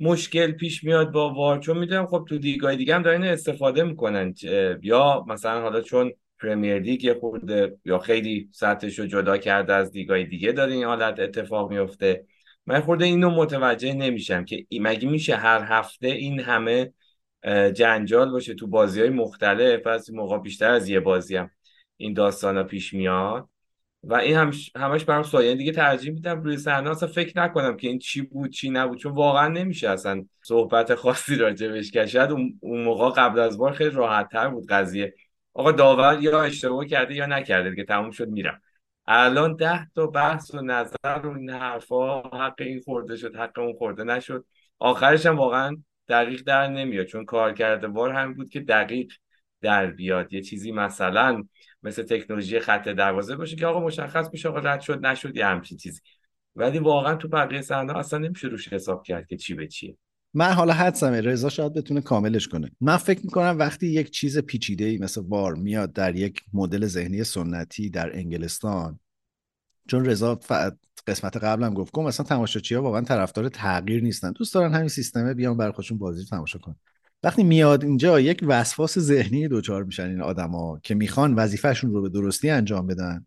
C: مشکل پیش میاد با وار؟ چون می‌دونم خب تو دیگای دیگه هم دارین استفاده می‌کنن یا مثلا حالا چون پرمیر لیگ یه خورده یا خیلی سطحش رو جدا کرده از دیگای دیگه داره این حالت اتفاق میفته من خورده اینو متوجه نمیشم که مگه میشه هر هفته این همه جنجال باشه تو بازی های مختلف؟ از موقع بیشتر از یه بازی هم این داستان ها پیش میاد. و این هم همش برام سوال. یعنی دیگه ترجیح میدم روی صحنه اصلا فکر نکنم که این چی بود چی نبود. چون واقعا نمیشه اصلا صحبت خاصی راجبش کرد. اون موقع قبل از بار خیلی راحت تر بود قضیه. آقا داور یا اشتباه کرده یا نکرده که تموم شد میرم. الان ده تا بحث و نظر و این حرفا حق این خورده شد حق اون خورده نشد. آخرش هم واقعا دقیق در نمیاد. چون کار کرده بار هم بود که دقیق در بیاد. یه چیزی مثلا مثل تکنولوژی خط دروازه باشه که آقا مشخص میشه آقا رد شد نشد یه همچین چیزی. ولی واقعا تو بقیه صحنه اصلا نمیشه روش حساب کرد که چی به چیه.
A: من حالا حدسمه رضا شاید بتونه کاملش کنه. من فکر می‌کنم وقتی یک چیز پیچیده ای مثل وار میاد در یک مدل ذهنی سنتی در انگلستان چون رضا قسمت قبلم گفت گفت مثلا تماشاچی ها واقعا طرفدار تغییر نیستن. دوست دارن همین سیستمه بیان برای خودشون بازی تماشا کنن. وقتی میاد اینجا یک وسواس ذهنی دوچار میشن این آدما که می‌خوان وظیفهشون رو به درستی انجام بدن.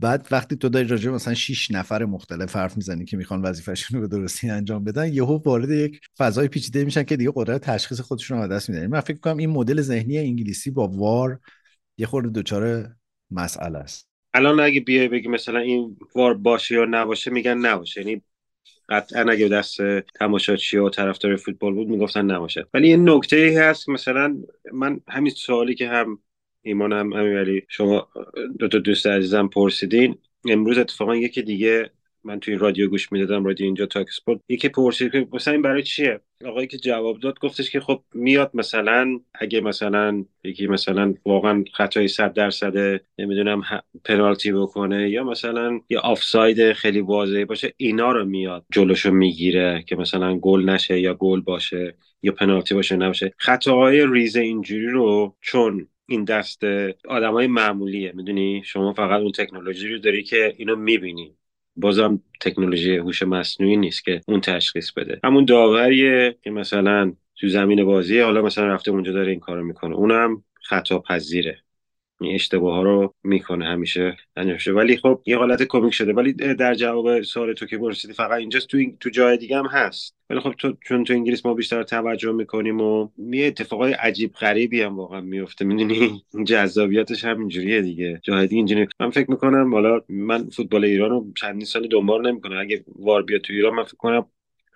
A: بعد وقتی تو داری راجع مثلا 6 نفر مختلف حرف می‌زنی که می‌خوان وظیفهشون رو به درستی انجام بدن یهو وارد یک فضای پیچیده میشن که دیگه قدرت تشخیص خودشون رو دست میدن. من فکر کنم این مدل ذهنی انگلیسی با وار یه خورده دوچار مسئله است.
D: الان اگه بیای بگی مثلا این وار باشه یا نباشه میگن نباشه. یعنی قطعا اگه دست تماشاچی و طرفدار فوتبال بود می‌گفتن نباشه. ولی یه نکته ای هست مثلا من همین سوالی که هم ایمان هم ولی شما دو تا دوست عزیزم پرسیدین امروز اتفاقا یکی دیگه من توی رادیو گوش می‌دادم رادیو اینجا تاک اسپورت. یکی پرسید که مثلا این برای چیه؟ آقایی که جواب داد گفتش که خب میاد مثلا اگه مثلا یکی مثلا واقعا خطای صد درصد نمی‌دونم پنالتی بکنه یا مثلا یه آفساید خیلی واضحه باشه اینا رو میاد جلوشو می‌گیره که مثلا گل نشه یا گل باشه یا پنالتی باشه نباشه. خطاهای ریزه اینجوری رو چون این دست آدمای معمولیه می‌دونی؟ شما فقط اون تکنولوژی رو داری که اینو می‌بینی. بازم تکنولوژی هوش مصنوعی نیست که اون تشخیص بده. همون داوریه که مثلا تو زمین بازی حالا مثلا رفته اونجا داره این کارو می‌کنه. اونم خطا پذیره این اشتباه ها رو می‌کنه همیشه انجامشه ولی خب یه حالت کمیک شده. ولی در جواب سوال تو که پرسیدی فقط اینجاست تو تو جای دیگه هم هست. ولی خب تو چون تو انگلیس ما بیشتر توجه می‌کنیم و یه اتفاقای عجیب غریبی هم واقعا میفته می‌دونی؟ جذابیتش همینجوریه دیگه. جای دیگه اینجوری من فکر می‌کنم حالا من فوتبال ایران رو سال دنبال نمی‌کنم. اگه وار بیاد تو ایران من فکر کنم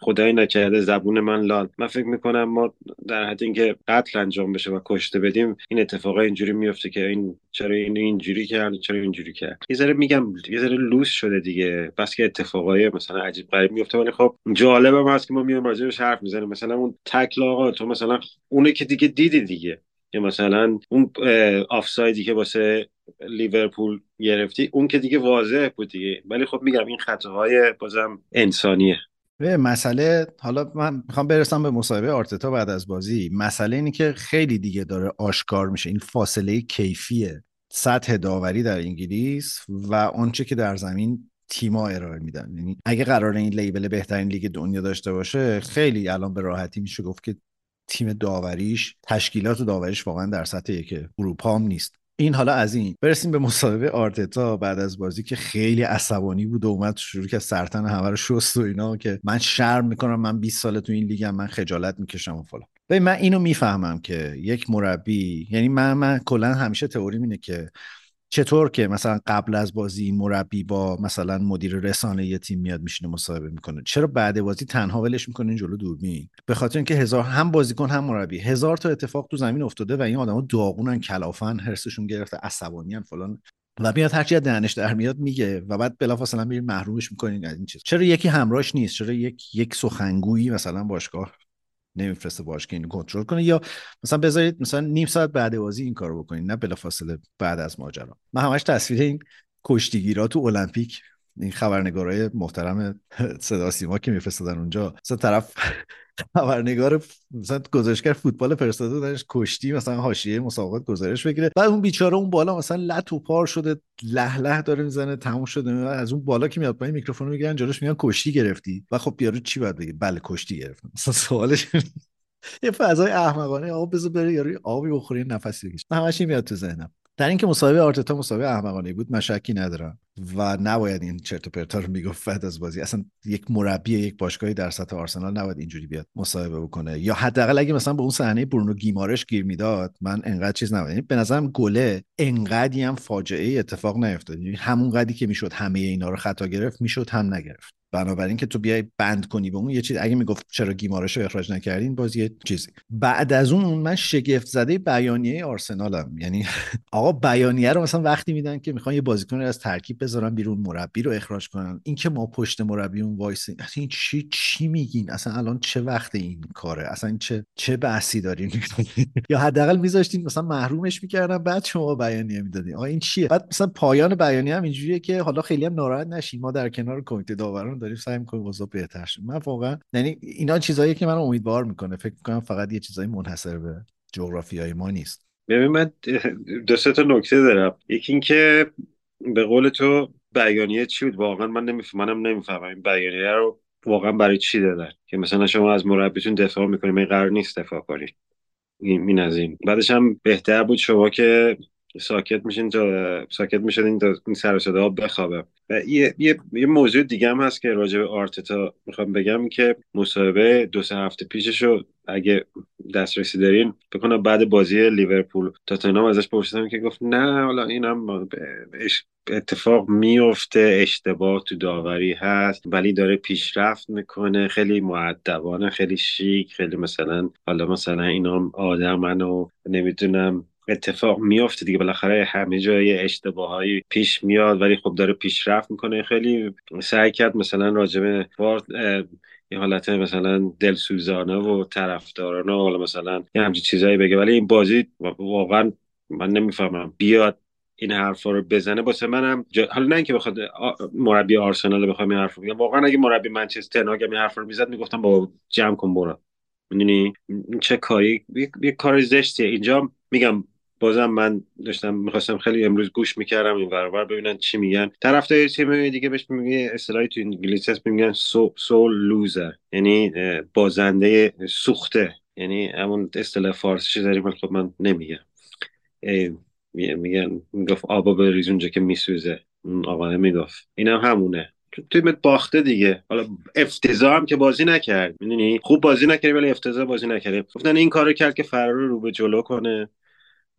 D: خدای نکرده زبون من لال. من فکر می‌کنم ما در حد اینکه قتل انجام بشه و کشته بدیم این اتفاقا اینجوری میفته که این چرا این اینجوری کرد چرا اینجوری کرد. یه ذره میگم یه ذره لوس شده دیگه. بس که اتفاقای مثلا عجیب غریب میفته ولی خب جالب هم هست که ما میایم راجعش حرف می‌زنیم. مثلا اون تکل آقا تو مثلا اونه که دیگه دیدی دیگه. که مثلا اون آفسایدی که واسه لیورپول گرفتی اون که دیگه واضح بود دیگه. ولی خب میگم این خطاهای بازم انسانیه.
A: به مسئله حالا من می‌خوام برسم به مصاحبه آرتتا بعد از بازی. مسئله اینه که خیلی دیگه داره آشکار میشه. این فاصله کیفیه. سطح داوری در انگلیس و آنچه که در زمین تیما ارائه میدن. یعنی اگه قرار این لیبل بهترین لیگ دنیا داشته باشه خیلی الان به راحتی میشه گفت که تیم داوریش تشکیلات داوریش واقعا در سطح یک اروپا هم نیست. این حالا از این. برسیم به مصاحبه آرتتا بعد از بازی که خیلی عصبانی بود و اومد شروع که سرطن همه رو شست و اینا که من شرم می‌کنم من 20 سال تو این لیگم من خجالت می‌کشم و فلان. ببین من اینو می‌فهمم که یک مربی یعنی من من کلا همیشه تئوری اینه که چطور که مثلا قبل از بازی مربی با مثلا مدیر رسانه یه تیم میاد میشینه مصاحبه می‌کنه چرا بعد بازی تنها ولش می‌کنه جلو دوربین؟ به خاطر اینکه هزار هم بازیکن هم مربی هزار تا اتفاق تو زمین افتاده و این آدما داغونن کلافن هرسشون گرفته عصبانیان فلان. و میاد هرچی از دهنش در میاد میگه و بعد بلافاصله میرین محرومش می‌کنین از این چیز. چرا یکی همراهش نیست؟ چرا یک یک سخنگویی مثلا باشگاه نمیفرسته باش که اینو کنترل کنه یا مثلا بذارید مثلا نیم ساعت بعد بازی این کارو بکنید نه بلافاصله بعد از ماجرا. من همش تصویر این کشتیگیرا تو المپیک این خبرنگارای محترم صدا سیما که میفرستادن اونجا مثلا طرف خبرنگار مثلا گزارشگر فوتبال فرستاده درش کشتی مثلا حاشیه مسابقات گزارش بگیره. بعد اون بیچاره اون بالا مثلا لط و پار شده له له داره می‌زنه تموم شده. از اون بالا که میاد پایین میکروفون می‌گیرن جلوش میگن کشتی گرفتی. و خب یارو چی باید بگه؟ بله کشتی گرفتم مثلا سوالش یه فضای احمقانه آقا بذار بره یارو آبی بخوری نفسی بکشه. همش میاد تو ذهنم. در اینکه مسابقه آرتتا مسابقه احمقانه بود من شکی ندارم. و نباید این چرت و پرتا رو می‌گفت از بازی. اصلا یک مربی یک باشگاهی در سطح آرسنال نباید اینجوری بیاد مصاحبه بکنه. یا حداقل اگه مثلا به اون صحنه برونو گیمارش گیر می‌داد من انقدر چیز نباید یعنی به نظرم گله انقدی هم فاجعه اتفاق نیفتاد. یعنی همون قدی که می‌شد همه اینا رو خطا گرفت می‌شد هم نگرفت. بنابراین که تو بیای بند کنی به اون یه چیز اگه می‌گفت چرا گیمارش رو اخراج نکردین باز یه چیزی. بعد از اون من شگفت زده بیانیه آرسنالم. یعنی (laughs) آقا بیانیه رو مثلا وقتی میدن که می‌خوان یه بازیکن از ترکیب بذارن بیرون مربی رو اخراج کنن. این که ما پشت مربی اون وایس اصلا این چی چی میگین؟ اصلا الان چه وقت این کاره؟ اصلا چه چه بحثی دارین؟ (laughs) یا حداقل میذاشتین مثلا محرومش می‌کردن بعد شما بیانیه می‌دادین. آقا این چیه؟ بعد مثلا پایان بیانیه هم اینجوریه که حالا خیلی هم ناراحت نشین. ما در کنار کمیته داوران داریم سعی می‌کنیم اوضاع بهتر شه. من واقعا یعنی اینا چیزایی که من امیدوار می‌کنه. فکر می‌کنم فقط یه چیزایی منحصر به جغرافیای ما نیست.
D: ببین من دو سه تا نکته دارم. یکی اینکه به قول تو بیانیه چی بود؟ واقعا من نمی‌فهمم منم نمی‌فهمم. این بیانیه رو واقعا برای چی دادن؟ که مثلا شما از مربیتون دفاع می‌کنید این قرار نیست دفاع کنید. این از این. بعدش هم بهتر بود شما که ساکت میشین تا ساکت می‌شدین تا این سر صدا بخوابه. و یه،, یه،, یه موضوع دیگه هم هست که راجع به آرتتا می‌خوام بگم که مصاحبه دو سه هفته پیششو اگه دسترسی دارین بکنم بعد بازی لیورپول. تاتنهام ازش پرسیدم که گفت نه حالا اینم اتفاق میفته اشتباه تو داوری هست ولی داره پیشرفت می‌کنه خیلی معدبانه خیلی شیک خیلی مثلا حالا مثلا اینا آدمن و نمی‌دونم اتفاق میافته دیگه. بالاخره همه جای اشتباهایی پیش میاد ولی خب داره پیشرفت می‌کنه. خیلی سعی کرد مثلا راجبه یه حالت مثلا دلسوزانه و طرفدارانه حالا مثلا یه همچین چیزایی بگه. ولی این بازی واقعا من نمی‌فهمم. بیاد این حرفا رو بزنه. واسه منم جا... حالا نه اینکه بخواد مربی آرسنال بخوام این حرف بگم. واقعا اگه مربی منچستر ناگم این حرف رو می‌زد می‌گفتم با جمع کن برو. می‌دونی؟ چه کاری؟ یه, کار زشتیه. اینجا میگم بازم من داشتم می‌خواستم خیلی امروز گوش می‌کردم این برابر ببینن چی میگن. طرفدار تیم دیگه بهش میگه اصطلاحی تو انگلیسی هست میگن سو سول لوزر یعنی بازنده سوخته. یعنی همون اصطلاح فارسی داریم ولی خب من نمیگم. میگن می‌گفت آبا بریز اونجا که میسوزه. اون آقا می‌گفت. اینم هم همونه تیمت باخته دیگه. حالا افتضاح هم که بازی نکرد. می‌دونی؟ خوب بازی نکردی ولی افتضاح بازی نکردی. گفتن این کارو کرد که فرار رو به جلو کنه.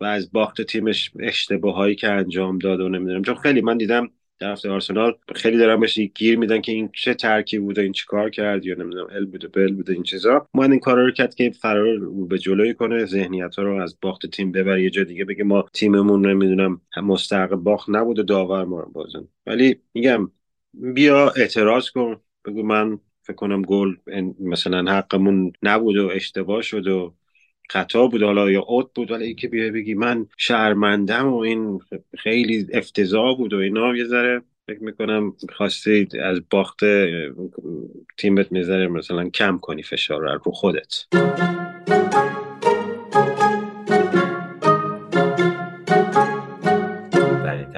D: و از باخت تیمش اشتباهایی که انجام داد و نمی‌دونم. چون خیلی من دیدم طرف آرسنال خیلی دارن بهش گیر میدن که این چه ترکیب بوده این چیکار کرد یا نمی‌دونم ال بوده بل بوده این چیزا. ما این کارا رو کرد که فرار رو به جلوی کنه ذهنیت ها رو از باخت تیم ببره یه جا دیگه بگه ما تیممون نمی‌دونم مستحق باخت نبوده داور ما بازن. ولی میگم بیا اعتراض کن بگو من فکر کنم گل مثلا حقمون نبود و اشتباه شد و خطا بود حالا یا اوت بود ولی که بیا بگی من شرمندم و این خیلی افتضاح بود و اینا یه ذره فکر می‌کنم خواستی از باخت تیمت می‌ذاره مثلا کم کنی فشار رو خودت.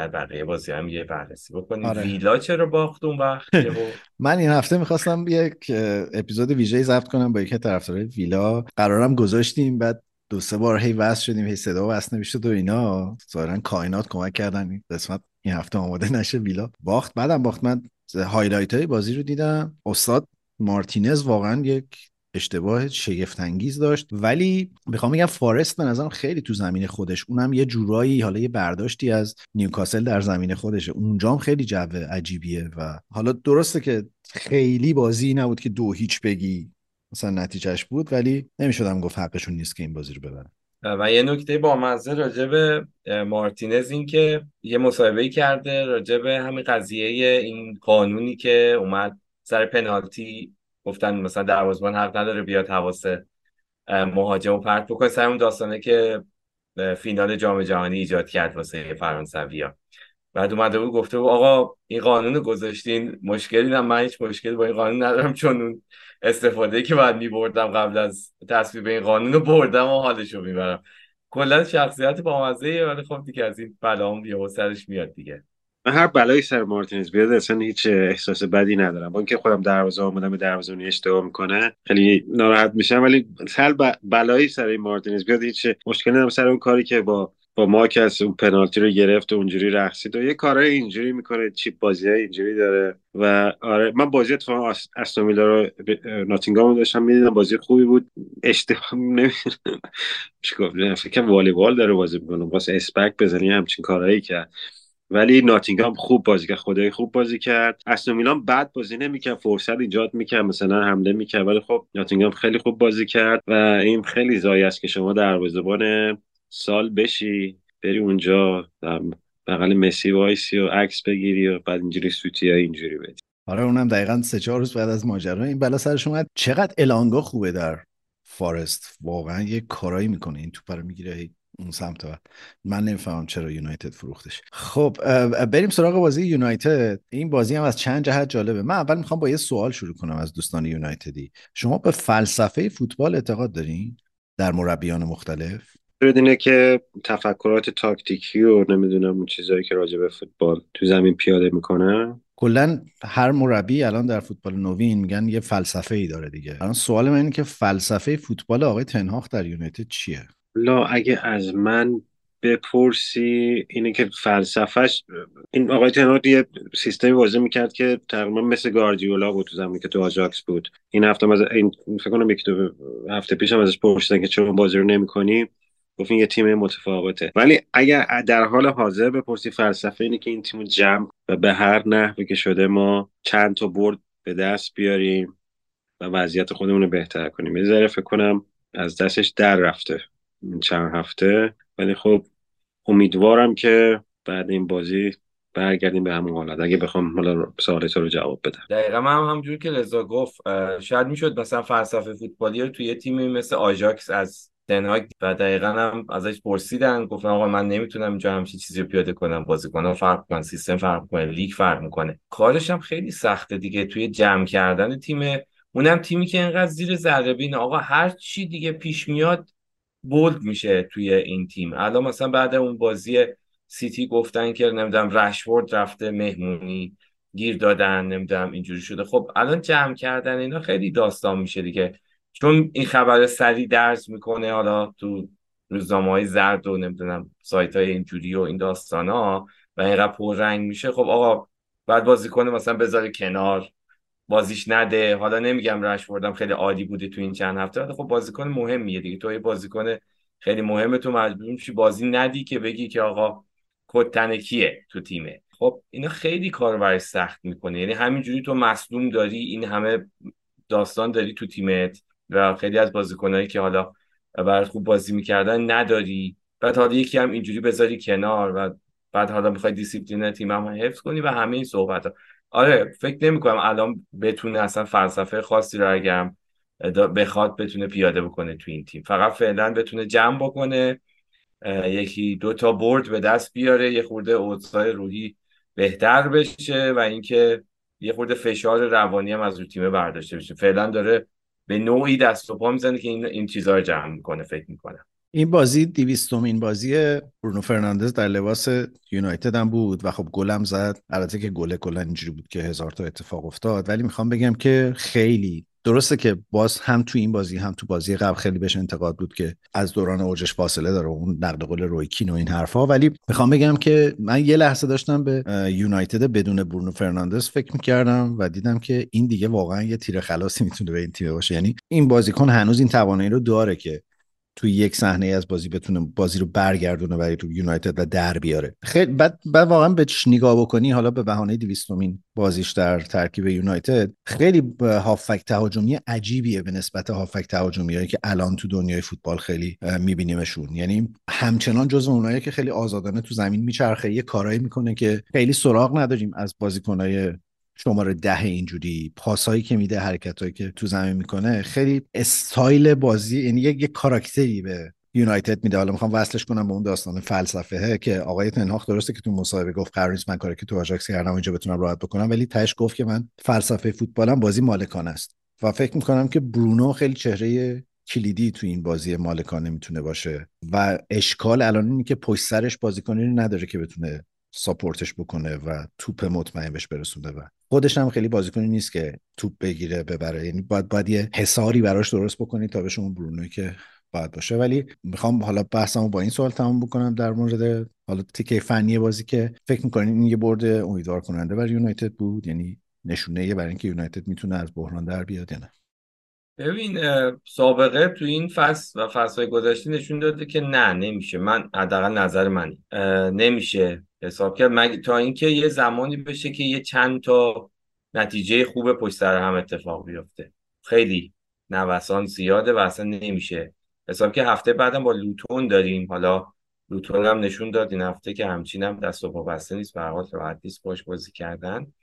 C: بقیه بازی هم یه بررسی بکنیم. آره. ویلا چرا باخت اون وقت؟ (laughs)
A: من این هفته می‌خواستم یک اپیزود ویژه ضبط کنم با یکی طرفدارای ویلا. قرارم گذاشتیم بعد دو سه بار هی وصل شدیم هی صدا وصل نمی‌شد و اینا. ظاهرا کائنات کمک کردن این قسمت این هفته آماده نشه. ویلا باخت. بعدم باخت. من highlight های بازی رو دیدم. استاد مارتینز واقعا یک اشتباه شگفت انگیز داشت. ولی می‌خوام بگم فارست به نظرم خیلی تو زمین خودش اونم یه جورایی حالا یه برداشتی از نیوکاسل در زمین خودشه. اونجا هم خیلی جو عجیبیه و حالا درسته که خیلی بازی نبود که دو هیچ بگی مثلا نتیجهش بود ولی نمی‌شدم گفت حقشون نیست که این بازی رو ببرن.
C: و یه نکته با مزه راجب مارتینز این که یه مصاحبه کرده راجب همین قضیه این قانونی که اومد سر پنالتی گفتن مثلا دروازه‌بان حق نداره بیاد حواس مهاجم پرت بکنه. سر اون داستانه که فینال جام جهانی ایجاد کرد واسه فرانسویا. بعد اومده بود گفته بود آقا این قانون گذاشتین؟ مشکلی نه من هیچ مشکلی با این قانون ندارم چون اون استفاده که بعد میبردم قبل از تصویب این قانون رو بردم و حالش رو می‌برم. کلا شخصیت با مزه ولی خب دیگه از این بلا یه سرش میاد دیگه.
D: من هر بلایی سر مارتینز بیاد اصلا هیچ احساس بدی ندارم. با اینکه خودم دروازه آمدم به دروازه اشتباه می‌کنه. خیلی ناراحت میشم. ولی هر بلایی سر این مارتینز بیاد هیچ مشکلی ندارم. سر اون کاری که با با ما که از اون پنالتی رو گرفت و اونجوری رقصید و یه کارهای اینجوری می‌کنه. چیپ بازی های اینجوری داره. و آره من بازی اتفاقا استومیلا رو ناتینگام داشتم می‌دیدم بازی خوبی بود. اشتباه (laughs) نمی‌دونم. چیکار فکر والیبال داره بازی می‌کنه. واسه اسپک بزنی همچین کارهایی کرد. ولی ناتینگام خوب بازی کرد خدای خوب بازی کرد. اصلا میلان بد بازی نمی‌کرد فرصت ایجاد می‌کرد مثلا حمله می‌کرد ولی خب ناتینگام خیلی خوب بازی کرد و این خیلی زایی است که شما دروازه‌بان سال بشی بری اونجا بغل مسی وایسی و عکس بگیری و بعد اینجوری سوتی اینجوری بدی.
A: آره اونم دقیقا سه چهار روز بعد از ماجرا. این بلا سرش اومد. چقدر الانگا خوبه در فارست. واقعا یه کارایی می‌کنه. این توپ رو می‌گیره اون سمت و من نمی‌فهمم چرا یونایتد فروختش. خب بریم سراغ بازی یونایتد. این بازی هم از چند جهت جالبه. من اول می‌خوام با یه سوال شروع کنم از دوستان یونایتدی. شما به فلسفه فوتبال اعتقاد دارین؟ در مربیان مختلف؟
D: اینه که تفکرات تاکتیکی و نمی‌دونم اون چیزهایی که راجع به فوتبال تو زمین پیاده می‌کنن
A: کلا هر مربی الان در فوتبال نوین میگن یه فلسفه ای داره دیگه. الان سوال من اینه که فلسفه فوتبال آقای تنهاخ در یونایتد چیه؟
D: لا اگه از من بپرسی اینه که فلسفهش این آقای تنهاخ یه سیستمی بازی می‌کرد که تقریبا مثل گاردیولا بود تو زمانی که تو آجاکس بود. این هفته از این فکر کنم یکی دو هفته پیشم ازش پرسیدن که چرا بازی رو نمی‌کنی؟ گفت یه تیم متفاوته. ولی اگر در حال حاضر بپرسی فلسفه اینه که این تیم جمع و به هر نحوی که شده ما چند تا برد به دست بیاریم و وضعیت خودمون رو بهتر کنیم. یه ذره فکر کنم از دستش در رفته. چند هفته. ولی خب امیدوارم که بعد این بازی برگردیم به همون حالت. اگه بخوام حالا سوال رو جواب بدم.
C: دقیقا من هم همجور که لذا گفت شاید می‌شد مثلا فلسفه فوتبالی رو توی یه تیمی مثل آژاکس از تنهاگ و دقیقا هم ازش پرسیدن. گفتن آقا من نمی‌تونم اینجا همچین چیزی رو پیاده کنم بازیکن‌ها فرق کنن سیستم فرق کنه لیگ فرق می‌کنه. کارش هم خیلی سخته دیگه توی جمع کردن تیم. اونم تیمی که اینقدر زیر ذره آقا هر چی دیگه پیش میاد بولد میشه توی این تیم. الان مثلا بعد اون بازی سیتی گفتن که نمی‌دونم رشورد رفته مهمونی گیر دادن نمی‌دونم اینجوری شده. خب الان جمع کردن اینا خیلی داستان میشه دیگه. چون این خبر سری درز می‌کنه حالا تو روزنامه های زرد و نمی‌دونم سایت های اینجوری و این داستان ها و اینقدر رنگ میشه. خب آقا بعد بازیکن مثلا بذاره کنار. بازیش نده. حالا نمیگم رش بردم خیلی عادی بوده تو این چند هفته خب بازیکن مهمیه دیگه. تو یه بازیکن خیلی مهمه تو مجبور میشی بازی ندی که بگی که آقا کد کیه تو تیمه. خب اینا خیلی کار برای سخت می‌کنه. یعنی همینجوری تو مصدوم داری این همه داستان داری تو تیمت و خیلی از بازیکنایی که حالا برات خوب بازی می‌کردن نداری. بعد حالا یکی هم اینجوری بذاری کنار و بعد حالا می‌خوای دیسیپلین تیم هم حفظ کنی و همه این صحبت ها آره فکر نمی کنم الان بتونه اصلا فلسفه خاصی رو اگرم بخواد بتونه پیاده بکنه تو این تیم. فقط فعلا بتونه جمع بکنه یکی دو تا برد به دست بیاره یه خورده اوضاع روحی بهتر بشه و اینکه یه خورده فشار روانی هم از رو تیم برداشته بشه. فعلا داره به نوعی دست و پا می‌زنه که این این چیزها رو جمع می‌کنه فکر می‌کنم.
A: این بازی دویستمین بازی برونو فرناندز در لباس یونایتد هم بود و خب گلم زد. البته که گل کلا اینجوری بود که هزار تا اتفاق افتاد. ولی می‌خوام بگم که خیلی درسته که باز هم تو این بازی هم تو بازی قبل خیلی بهش انتقاد بود که از دوران اوجش فاصله داره اون نقل قول روی کین و این حرفها ولی می‌خوام بگم که من یه لحظه داشتم به یونایتد بدون برونو فرناندز فکر می‌کردم و دیدم که این دیگه واقعا یه تیر خلاصی می‌تونه به این تیم باشه. یعنی این بازیکن هنوز این توانایی رو داره که توی یک صحنه از بازی بتونه بازی رو برگردونه برای تو یونایتد و در بیاره. خیلی بعد بعد واقعا بهش نگاه بکنی حالا به بهانه 200 بازیش در ترکیب یونایتد خیلی هافک تهاجمی عجیبیه به نسبت هافک تهاجمی که الان تو دنیای فوتبال خیلی میبینیمشون. یعنی همچنان جز اونایی که خیلی آزادانه تو زمین میچرخه یه کارایی می‌کنه که خیلی سراغ نداریم از بازیکنهای شماره ده اینجوری پاسایی که میده حرکتهایی که تو زمین می‌کنه خیلی استایل بازی یعنی یک, یک کاراکتری به یونایتد میده. حالا می‌خوام وصلش کنم به اون داستان فلسفه که آقای تنهاخ درسته که تو مصاحبه گفت قرار نیست من کاری که تو آژاکس کردم اینجا بتونم راحت بکنم ولی تاش گفت که من فلسفه فوتبالم بازی مالکانه است. و فکر می‌کنم که برونو خیلی چهره کلیدی تو این بازی مالکانه می‌تونه باشه. و اشکال الان اینه که پشت سرش بازیکنی نداره که بتونه ساپورتش بکنه و توپ مطمئن بهش برسونه و خودش هم خیلی بازیکنی نیست که توپ بگیره ببره. یعنی باید باید یه حساری براش درست بکنی تا بشه اون برونوی که باید باشه. ولی می‌خوام حالا بحثمو با این سوال تمام بکنم در مورد حالا تیکه فنی بازی که فکر می‌کنین این یه برد امیدوار کننده برای یونایتد بود؟ یعنی نشونه برای اینکه یونایتد می‌تونه از بحران در بیاد یا نه؟
C: ببین سابقه تو این فصل و فصل گذشته نشون داده که نه نمیشه. من حداقل نظر منی. نمیشه. حساب کرد. مگه تا اینکه یه زمانی بشه که یه چند تا نتیجه خوب پشت سر هم اتفاق بیفته. خیلی نوسان زیاده و اصلا نمیشه. حساب که هفته بعدم با لوتون داریم. حالا لوتون هم نشون داد این هفته که همچین هم دست و پا بسته نیست. به حال راحت نیست باش بازی کردن.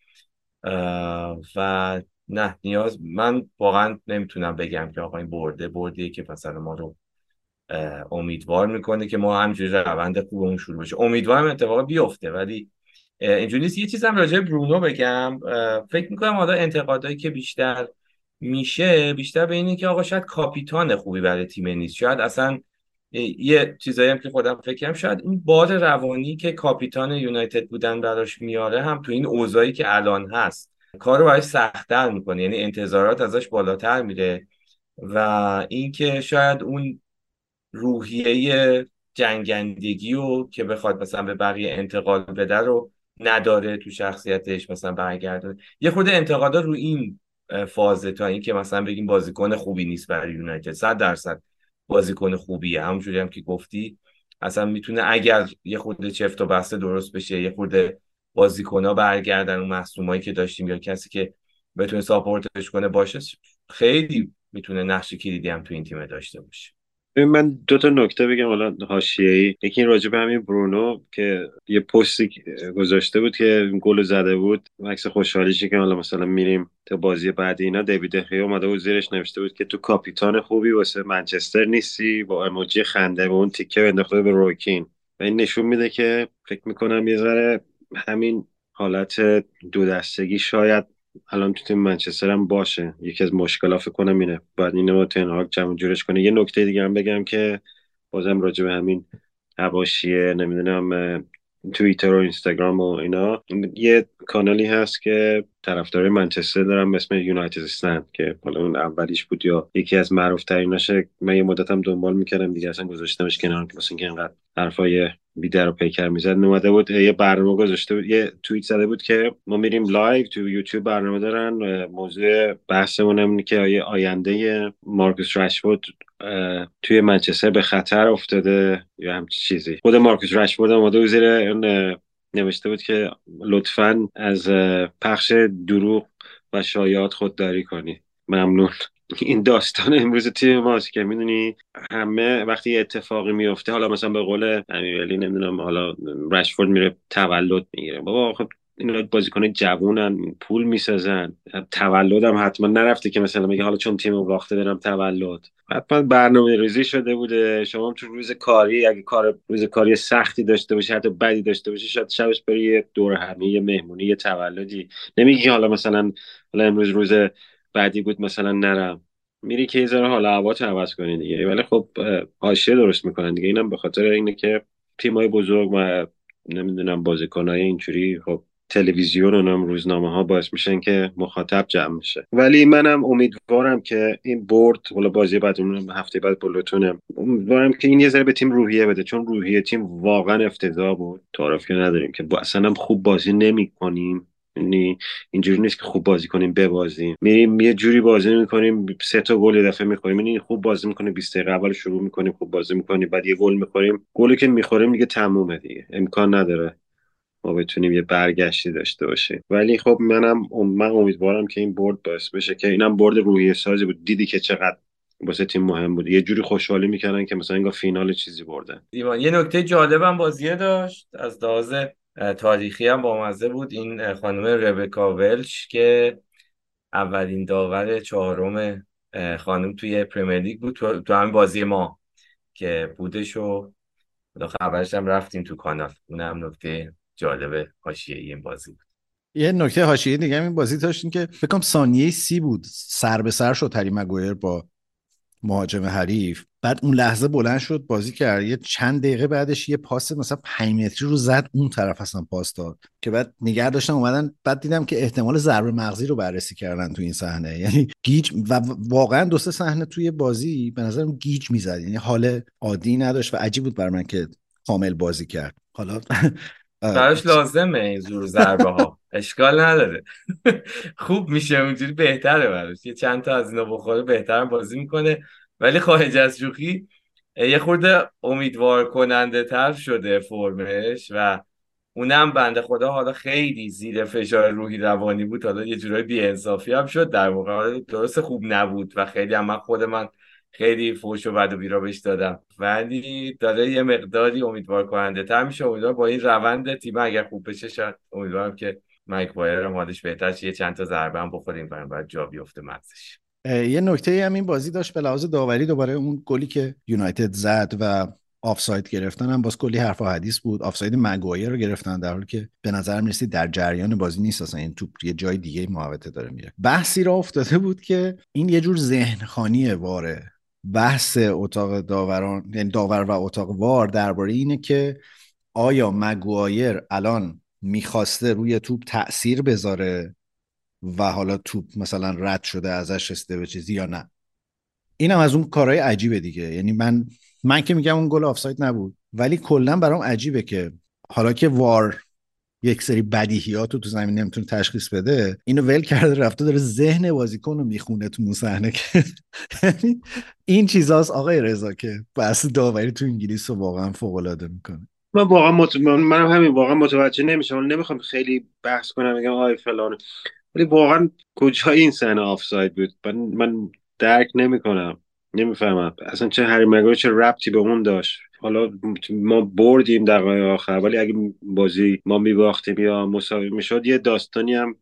C: و نه نیاز من واقعا نمی‌تونم بگم که آقا این برده بردیه که مثلا ما رو امیدوار می‌کنه که ما همجوری روند خوبمون شروع بشه. امیدوارم اتفاق بیفته ولی اینجوری نیست. یه چیزم راجع برونو بگم. فکر می‌کنم حالا انتقادایی که بیشتر میشه بیشتر به اینه که آقا شاید کاپیتان خوبی برای تیم نیست. شاید اصلا یه چیزایی هم که خودم فکرم شاید این بار روانی که کاپیتان یونایتد بودن براش میاره هم تو این اوضاعی که الان هست کار رو برای سختتر می‌کنه. یعنی انتظارات ازش بالاتر میره و اینکه شاید اون روحیه جنگندگی و که بخواد مثلا به بقیه انتقال بده رو نداره تو شخصیتش مثلا برگرده یه خود انتقادا رو این فازه تا اینکه مثلا بگیم بازیکن خوبی نیست برای یونایتد. 100 درصد بازیکن خوبیه. همونجوری هم که گفتی اصلا می‌تونه اگر یه خورده چفت و بسته درست بشه یه خورده ها برگردن اون مصومایی که داشتیم یا کسی که بتونه ساپورتش کنه باشه خیلی می‌تونه نقش کلیدی هم تو این تیم داشته باشه.
D: من دو تا نکته بگم. حالا حاشیه‌ای یکی راجع به همین برونو که یه پستی گذاشته بود که گل زده بود. عکس خوشحالیشی که حالا مثلا میریم تا بازی بعدی اینا. دیوید خیلی اومده بود زیرش نوشته بود که تو کاپیتان خوبی واسه منچستر نیستی. با اموجی خنده به اون تیکه انداخته به رویکین و این نشون میده که فکر می‌کنم یه ذره همین حالت دو دستگی شاید الان تو تیم منچستر هم باشه. یکی از مشکلات فکر کنم اینه. بعد اینو تنهاگ جمع جورش کنه. یه نکته دیگه هم بگم که بازم راجع به همین حواشیه نمی‌دونم توییتر و اینستاگرام و اینا. یه کانالی هست که طرفدار منچستر دارم اسم یونایتد استند که حالا اون اولیش بود یا یکی از معروف تریناشه من یه مدتم دنبال می‌کردم دیگه اصلا گذاشتمش کنار که واسه اینکه انقدر حرفای بی در و پیکر می‌زد. اومده بود یه برنامه گذاشته بود یه توییت زده بود که ما میریم live تو یوتیوب برنامه دارن موضوع بحثمون اینه که آینده مارکوس رشفورد توی منچستر به خطر افتاده یا همچی چیزی. خود مارکوس رشفورد اومده زیر اون نوشته بود که لطفا از پخش دروغ و شایعات خودداری کنی. ممنون. این داستان امروز تیم ماست که می‌دونی همه وقتی اتفاقی میفته حالا مثلا به قول امیرعلی نمی‌دونم حالا رشفورد میره تولد می‌گیره. بابا خب اینا بازیکن جوونن پول می‌سازن. تولدم حتما نرفته که مثلا میگه حالا چون تیم باخته برم تولد. حتما برنامه ریزی شده بوده. شما تو روز کاری اگه کار روز کاری سختی داشته باشی حتی بدی داشته باشی شاید شبش بری یه دور همه یه مهمونی یه تولدی. نمیگی حالا مثلا حالا امروز روز بعدی بود مثلا نرم. میری که یه حالا هوا عوض کنی دیگه. ولی خب حاشیه درست می‌کنن دیگه. اینم به خاطر اینه که تیمای بزرگ و نمی‌دونم بازیکنای اینجوری خب تلویزیون و نام روزنامه ها باعث میشن که مخاطب جمع میشه. ولی منم امیدوارم که این برد حالا بازی بعد هفته بعد بلوتونه امیدوارم که این یه ذره به تیم روحیه بده چون روحیه تیم واقعا افتضاح بود. تعارف که نداریم که اصلا خوب بازی نمی‌کنیم. یعنی اینجوری نیست که خوب بازی کنیم ببازیم. میریم یه جوری بازی می‌کنیم سه تا گل یه دفعه می‌خوریم. یعنی خوب بازی می‌کنیم 20 دقیقه اول شروع می‌کنیم خوب بازی می‌کنیم بعد یه گل می‌خوریم. گلی که می‌خوریم دیگه تمومه دیگه. امکان نداره. بتونیم یه برگشتی داشته باشیم. ولی خب منم من امیدوارم که این برد باعث بشه که اینم برد روحیه سازی بود. دیدی که چقدر واسه تیم مهم بود. یه جوری خوشحالی می‌کردن که مثلا انگار فینال چیزی بردن.
C: ایمان یه نکته جالبم بازیه داشت. از لحاظ تاریخی هم بامزه بود. این خانم ربکا ولش که اولین داور چهارم خانم توی پرمیر لیگ بود. تو, تو همین بازی ما که بودش و خبرش هم رفتیم تو کانال. اونم نکته جالب حاشیه این بازی بود.
A: یه نکته حاشیه دیگه این بازی داشتین که فکر ثانیه سی بود. سر به سر شد هری مگویر با مهاجم حریف. بعد اون لحظه بلند شد بازی کرد. یه چند دقیقه بعدش یه پاس مثلا 5 متری رو زد اون طرف اصلا پاس داد. که بعد نگه داشتن اومدن بعد دیدم که احتمال ضربه مغزی رو بررسی کردن تو این صحنه. (laughs) یعنی گیج و واقعا دو سه صحنه توی بازی به نظرم گیج می‌زد. یعنی حال عادی نداشت و عجیب بود بر من که کامل بازی کرد. حالا
C: براش لازمه این زور ضربه ها. اشکال نداره. (laughs) خوب میشه اونجوری بهتره براش. یه چند تا از اینا بخوره بهتر بازی می‌کنه. ولی خارج از شوخی یه خورده امیدوار کننده تر شده فرمش و اونم بنده خدا حالا خیلی زیر فشار روحی روانی بود. حالا یه جورای بیانصافی هم شد در موقع درست خوب نبود و خیلی هم من خود من خیلی فوش و بد و بیرا بهش دادم. ولی داره یه مقداری امیدوار کننده تر میشه. امیدوار با این روند تیم اگر خوب بشه شاید امیدوارم که مایک بایر هم حالش بهتر یه چند تا ضربه هم بخوریم بعد جا بیفته مغزش.
A: یه نکته هم این بازی داشت به لحاظ داوری دوباره اون گلی که یونایتد زد و آفساید گرفتن هم باز کلی حرف و حدیث بود. آفساید مگوایر رو گرفتن در حالی که به نظر می‌رسی در جریان بازی نیست. اصلا این توپ یه جای دیگه محوطه داره میره. بحثی را افتاده بود که این یه جور ذهن خانی واره. بحث اتاق داوران یعنی داور و اتاق وار درباره اینه که آیا مگوایر الان می‌خواسته روی توپ تاثیر بذاره و حالا توپ مثلا رد شده ازش رسیده به چیزی یا نه؟ اینم از اون کارهای عجیبه دیگه. یعنی من من که میگم اون گل آفساید نبود ولی کلا برام عجیبه که حالا که وار یک سری بدیهیات رو تو زمین نمی‌تونه تشخیص بده. اینو ول کرده رفته داره ذهن بازیکن رو می‌خونه تو صحنه که (laughs) یعنی این چیزاست آقای رضا که بحث داوری تو انگلیس رو واقعا فوق العاده می‌کنه.
D: من واقعا مت... من همین واقعا متوجه نمیشم. نمی‌خوام خیلی بحث کنم میگم آی فلان. ولی واقعا کجای این صحنه آفساید بود؟ من, من درک نمی‌کنم. نمی‌فهمم. اصلا چه هری مگویر چه ربطی به اون داشت. حالا ما بردیم دقایق آخر ولی اگه بازی ما میباختیم یا مساوی می‌شد یه داستانی هم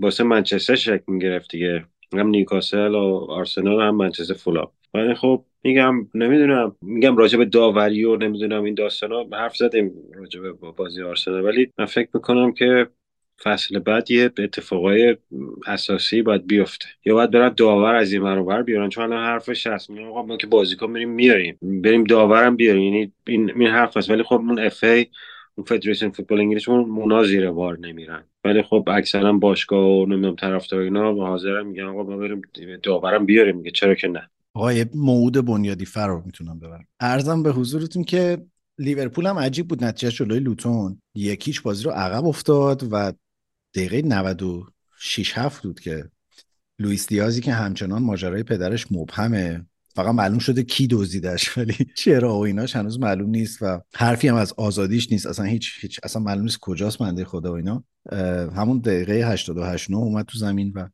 D: واسه منچستر شکل می‌گرفت دیگه. هم نیوکاسل و آرسنال هم منچستر فولا ولی خب میگم نمی‌دونم. میگم راجع به داوری و نمی‌دونم این داستانا حرف زدیم راجع به بازی آرسنال ولی من فکر می‌کنم که فصل بعد یه اتفاقای اساسی باید بیفته. یا باید برن داور از این برابر بیارن چون الان حرفش هست میگم آقا ما که بازیکن بریم میاریم. بریم داورم بیاریم. یعنی این این حرف هست. ولی خب اون اف ای اون فدریشن فوتبال انگلیس اون مونا زیر بار نمیرن. ولی خب اکثرا باشگاه و نمی‌دونم طرفدار اینا حاضرن میگن آقا ما بریم داورم بیاریم. میگه چرا که نه.
A: آقا یه موعود بنیادی فرار می‌تونم ببرم. ارزم به حضورتون که لیورپول هم عجیب بود. نتیجه جلوی لوتون. یکیش بازی رو عقب افتاد و دقیقه 96 7 بود که لوئیس دیازی که همچنان ماجرای پدرش مبهمه. فقط معلوم شده کی دزدیدش ولی چرا و ایناش هنوز معلوم نیست و حرفی هم از آزادیش نیست. اصلا هیچ هیچ اصلا معلوم نیست کجاست منده خدا و اینا. همون دقیقه 88 9 اومد تو زمین و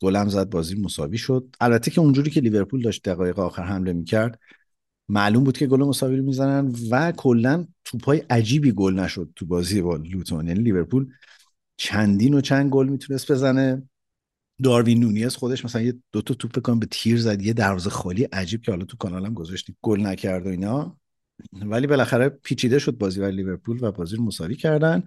A: گلم زد بازی مساوی شد. البته که اونجوری که لیورپول داشت دقایق آخر حمله می‌کرد معلوم بود که گل مساوی رو می‌زنن و کلا توپای عجیبی گل نشد تو بازی با لوتون. یعنی لیورپول چندین و چند گل می‌تونست بزنه. داروین نونیز خودش مثلا یه دو تا توپ کنم به تیر زد یه دروازه خالی عجیب که حالا تو کانالم گذاشتیم گل نکرد و اینا. ولی بالاخره پیچیده شد بازی برای لیورپول و بازی رو مساوی کردن.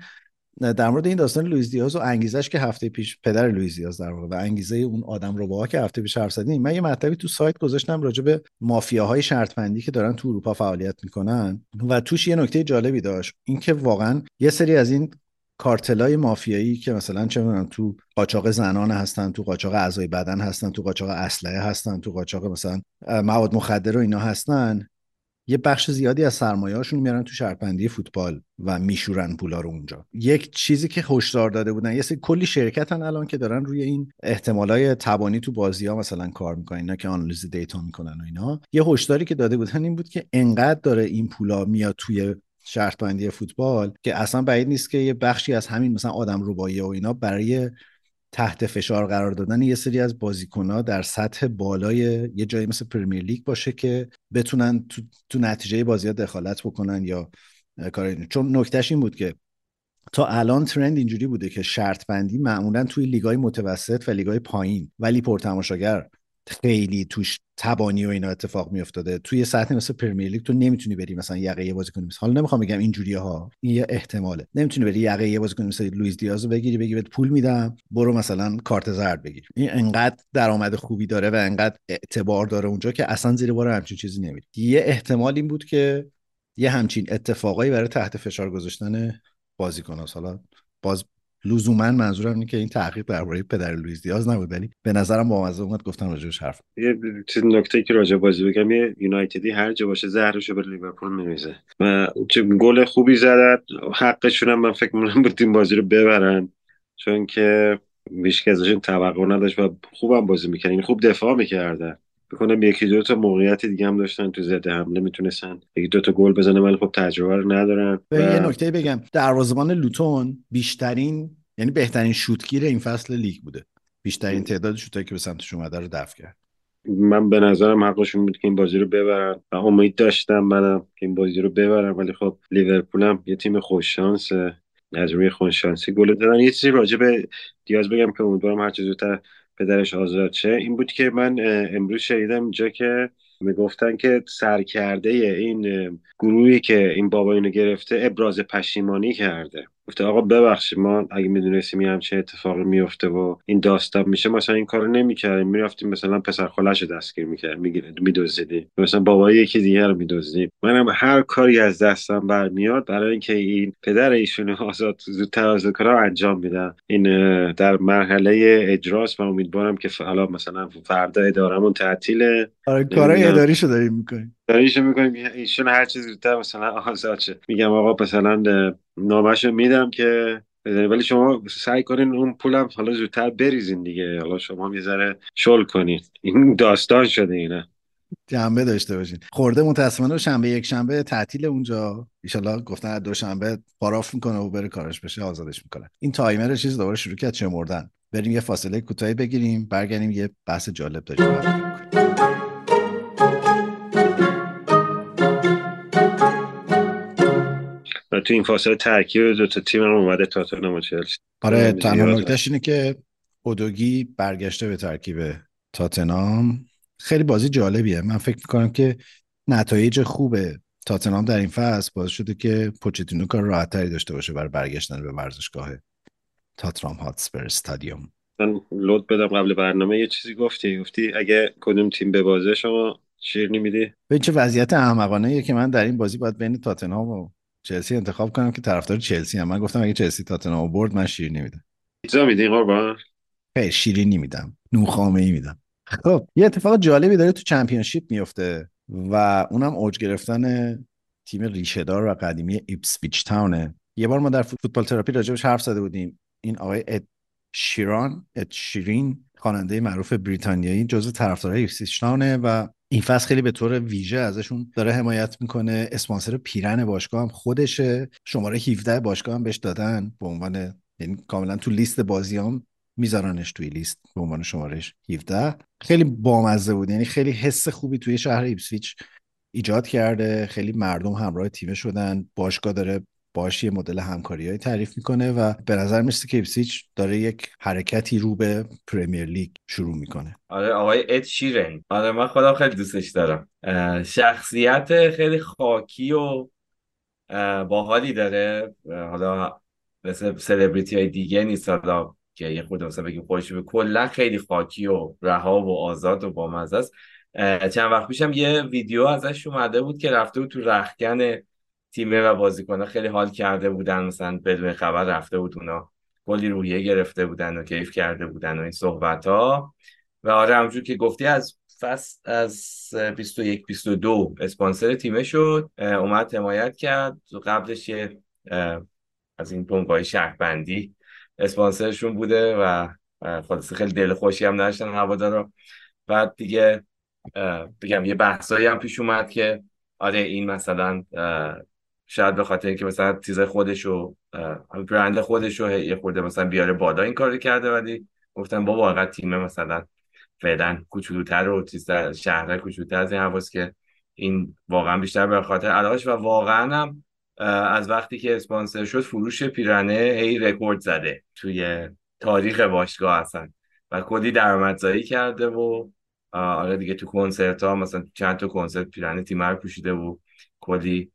A: در مورد این داستان لوئیس دیاز و انگیزش که هفته پیش پدر لوئیس دیاز در و انگیزه اون آدم رو با که هفته پیش حرف زدیم. من یه مطلبی تو سایت گذاشتم راجع به مافیاهای شرط بندی که دارن تو اروپا فعالیت می‌کنن و توش یه نکته جالبی داشت. اینکه واقعا یه سری از این کارتلای مافیایی که مثلا چه تو قاچاق زنان هستن تو قاچاق اعضای بدن هستن تو قاچاق اسلحه هستن تو قاچاق مثلا مواد مخدر و اینا هستن یه بخش زیادی از هاشون میارن تو شرط بندی فوتبال و میشورن پولا رو اونجا. یک چیزی که هشدار داده بودن یه سری کلی شرکتن الان که دارن روی این احتمالای تبانی تو بازی ها مثلا کار می‌کنن اینا که آنالیز data می‌کنن و اینا. یه هشداری که داده بودن این بود که انقدر داره این پولا میاد توی شرط بندی فوتبال که اصلا بعید نیست که یه بخشی از همین مثلا آدم روبایی و اینا برای تحت فشار قرار دادن یه سری از بازیکنها در سطح بالای یه جایی مثل پرمیر لیگ باشه که بتونن تو, تو نتیجه بازی ها دخالت بکنن یا کار چون نکتهش این بود که تا الان ترند اینجوری بوده که شرط بندی معمولا توی لیگای متوسط و لیگای پایین ولی پرتماشاگر خیلی توش تبانی و اینا اتفاق میافتاده. توی سطح مثل پرمیر لیگ تو نمی‌تونی بری مثلا یقه یه بازیکن مثل حالا نمی‌خوام بگم اینجوری ها. این یه احتماله. نمی‌تونی بری یقه یه بازیکن مثل لوئیس دیاز بگیری بگی بهت پول میدم برو مثلا کارت زرد بگیر. این انقدر درآمد خوبی داره و انقدر اعتبار داره اونجا که اصلا زیر بار همچین چیزی نمیری. یه احتمال این بود که یه همچین اتفاقایی برای تحت فشار گذاشتن بازیکن حالا باز لزوما منظورم اینه که این تحقیق درباره پدر لوئیس دیاز نبود ولی به نظرم با مزه اومد گفتم راجعش حرف
D: یه چیز نکته که راجع بازی بگم یه یونایتدی هر جا باشه زهرشو به لیورپول میریزه. و چه گل خوبی زدن حقشون هم من فکر می‌کنم بود این بازی رو ببرن چون که بیشک ازشون توقع نداشت و خوبم بازی می‌کردن یعنی خوب دفاع می‌کردن. بکنم یکی دو تا موقعیت دیگه هم داشتن تو زده حمله می‌تونستن. یکی دو تا گل بزنن ولی خب تجربه رو ندارن
A: و... یه نکته بگم. دروازه‌بان لوتون بیشترین یعنی بهترین شوتگیر این فصل لیگ بوده. بیشترین تعداد شوتایی که به سمتش اومده رو دفع کرد.
D: من به نظرم حقشون بود که این بازی رو ببرن. و امید داشتم منم که این بازی رو ببرم ولی خب لیورپول هم یه تیم خوش شانسه. از روی خوششانسی گل دادن یه چیزی راجع به دیاز بگم که امیدوارم هر چه زودتر پدرش آزاد شه این بود که من امروز شنیدم اینجا که می‌گفتن که سرکرده این گروهی که این بابا اینو گرفته ابراز پشیمانی کرده. گفته آقا ببخشید ما اگه می‌دونستیم یه همچین اتفاقی میفته و این داستان میشه مثلا این کارو نمی‌کردیم. می‌رفتیم مثلا پسر خالش رو دستگیر می‌کرد میدزدیم مثلا بابای یکی دیگه رو میدزدیم منم هر کاری از دستم برمیاد برای اینکه این پدر ایشون آزاد زودتر از کارا انجام میدم. این در مرحله اجراست. و امیدوارم که حالا مثلا فردا ادارمون تعطیله
A: آره کارای اداریشو داریم می‌کنیم.
D: داریشو می‌کنیم. ایشون هر چیز زودتر مثلا آزاد شه. میگم آقا مثلا نامش میدم که ولی شما سعی کنین اون پولم حالا زودتر بریزین دیگه. حالا شما یه ذره شل کنین. این داستان شده اینه
A: جنبه داشته باشین. خورده متاسفانه شنبه یک شنبه تعطیل اونجا. ایشالا گفتن دو شنبه پاراف می‌کنه و بره کارش بشه آزادش می‌کنه. این تایمر چیز دوباره شروع کرد چه مردن. بریم یه فاصله کوتاهی بگیریم برگردیم یه بحث جالب داشته
D: تو این فاصله ترکیب دو تا تیم هم اومده تاتنهام و چلسی.
A: آره تنها نکتهش اینه که اودوگی برگشته به ترکیب تاتنام خیلی بازی جالبیه. من فکر می‌کنم که نتایج خوبه تاتنام در این فصل باعث شده که پوچتینو کار راحت تری داشته باشه برای برگشتن به ورزشگاهه تاترام هاتسپر استادیوم.
D: من لود بدم قبل برنامه. یه چیزی گفتی؟ گفتی اگه کدوم تیم به بازه شما شیرنی میدی؟
A: به چه وضعیت احمقانه که من در این بازی باید بین تاتنهام و چلسی انتخاب کنم که طرفدار چلسی هم. من گفتم اگه چلسی تاتنهام برد من شیرینی میدم.
D: پیتزا میدی قربان؟
A: خیر شیرینی میدم. نون خامه ای میدم. خب یه اتفاق جالبی داره تو Championship میفته و اونم اوج گرفتن تیم ریشهدار و قدیمی ایپسویچ تاونه یه بار ما در فوتبال تراپی راجبش حرف زده بودیم. این آقای اد شیران اد شیرین خواننده معروف بریتانیایی جزو طرفدارای ایپسویچ تاونه و این فصل خیلی به طور ویژه ازشون داره حمایت می‌کنه. اسپانسر پیرن باشگاه هم خودشه. شماره 17 باشگاه هم بهش دادن. به عنوان یعنی کاملا تو لیست بازیام میذارنش توی لیست به عنوان شمارش 17 خیلی بامزه بود. یعنی خیلی حس خوبی توی شهر ایپسویچ ایجاد کرده. خیلی مردم همراه تیم شدن. باشگاه داره باش یه مدل همکاری های تعریف می‌کنه و به نظر می‌رسه که ایپسیچ داره یک حرکتی رو به Premier League شروع می‌کنه.
C: آره آقای اد شیرن. آره من خودم خیلی دوستش دارم. شخصیت خیلی خاکی و باحالی داره. حالا مثل سلبریتی های دیگه نیست. حالا که یه خود مثلا بگیم خوش به کلا خیلی خاکی و رها و آزاد و بامزه است. چند وقت پیشم یه ویدیو ازش اومده بود که رفته بود تو رخکن تیمه و بازیکنها خیلی حال کرده بودن مثلا بدون خبر رفته بود اونا کلی روحیه گرفته بودن و کیف کرده بودن و این صحبت ها و آره همونجور که گفتی از فصل از 21 22 اسپانسر تیمه شد اومد حمایت کرد. قبلش یه از این پمپای شهربندی اسپانسرشون بوده و خلاص خیلی دل خوشی هم داشتن هوادارا. بعد دیگه بگم یه بحثایی هم پیش اومد که آره این مثلا شاید به خاطر اینکه مثلا چیز خودش و برند خودش رو یه خورده مثلا بیاره بالا این کار کرده ولی گفتم بابا واقعا تیم مثلا فعلا کوچولوتر و چیز شهر کوچولوتر از این حواس که این واقعا بیشتر به خاطر علاقش و واقعا هم از وقتی که اسپانسر شد فروش پیرنه هی رکورد زده توی تاریخ باشگاه هستن و کلی درآمدزایی کرده و آره دیگه تو کنسرت ها مثلا چند تا کنسرت پیرنه تیم رو پوشیده و کلی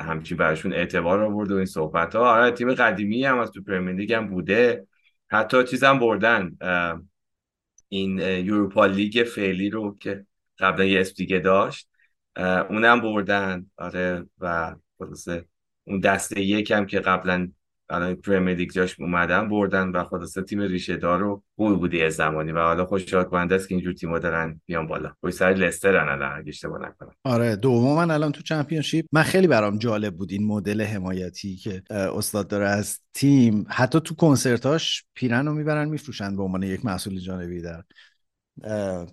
C: همچین براشون اعتبار آورد و این صحبت ها آره تیم قدیمی هم از تو پرمیر لیگ هم بوده. حتی چیز هم بردن این یوروپا لیگ فعلی رو که قبلا یه اسم دیگه داشت اونم بردن. آره و خلاصه اون دسته یکم که قبلا الان پرمیر لیگ جاش اومدن بردن و خلاصه تیم ریشه دار رو خوب بودی از زمانی و حالا خوشحال کننده است که اینجور تیم‌ها دارن بیان بالا. پشت سر لستر الان اگه اشتباه نکنم.
A: آره دوم من الان تو چمپیونشیپ من خیلی برام جالب بود این مدل حمایتی که استاد داره از تیم. حتی تو کنسرتاش پیرن رو می‌برن میفروشن به عنوان یک محصول جانبی در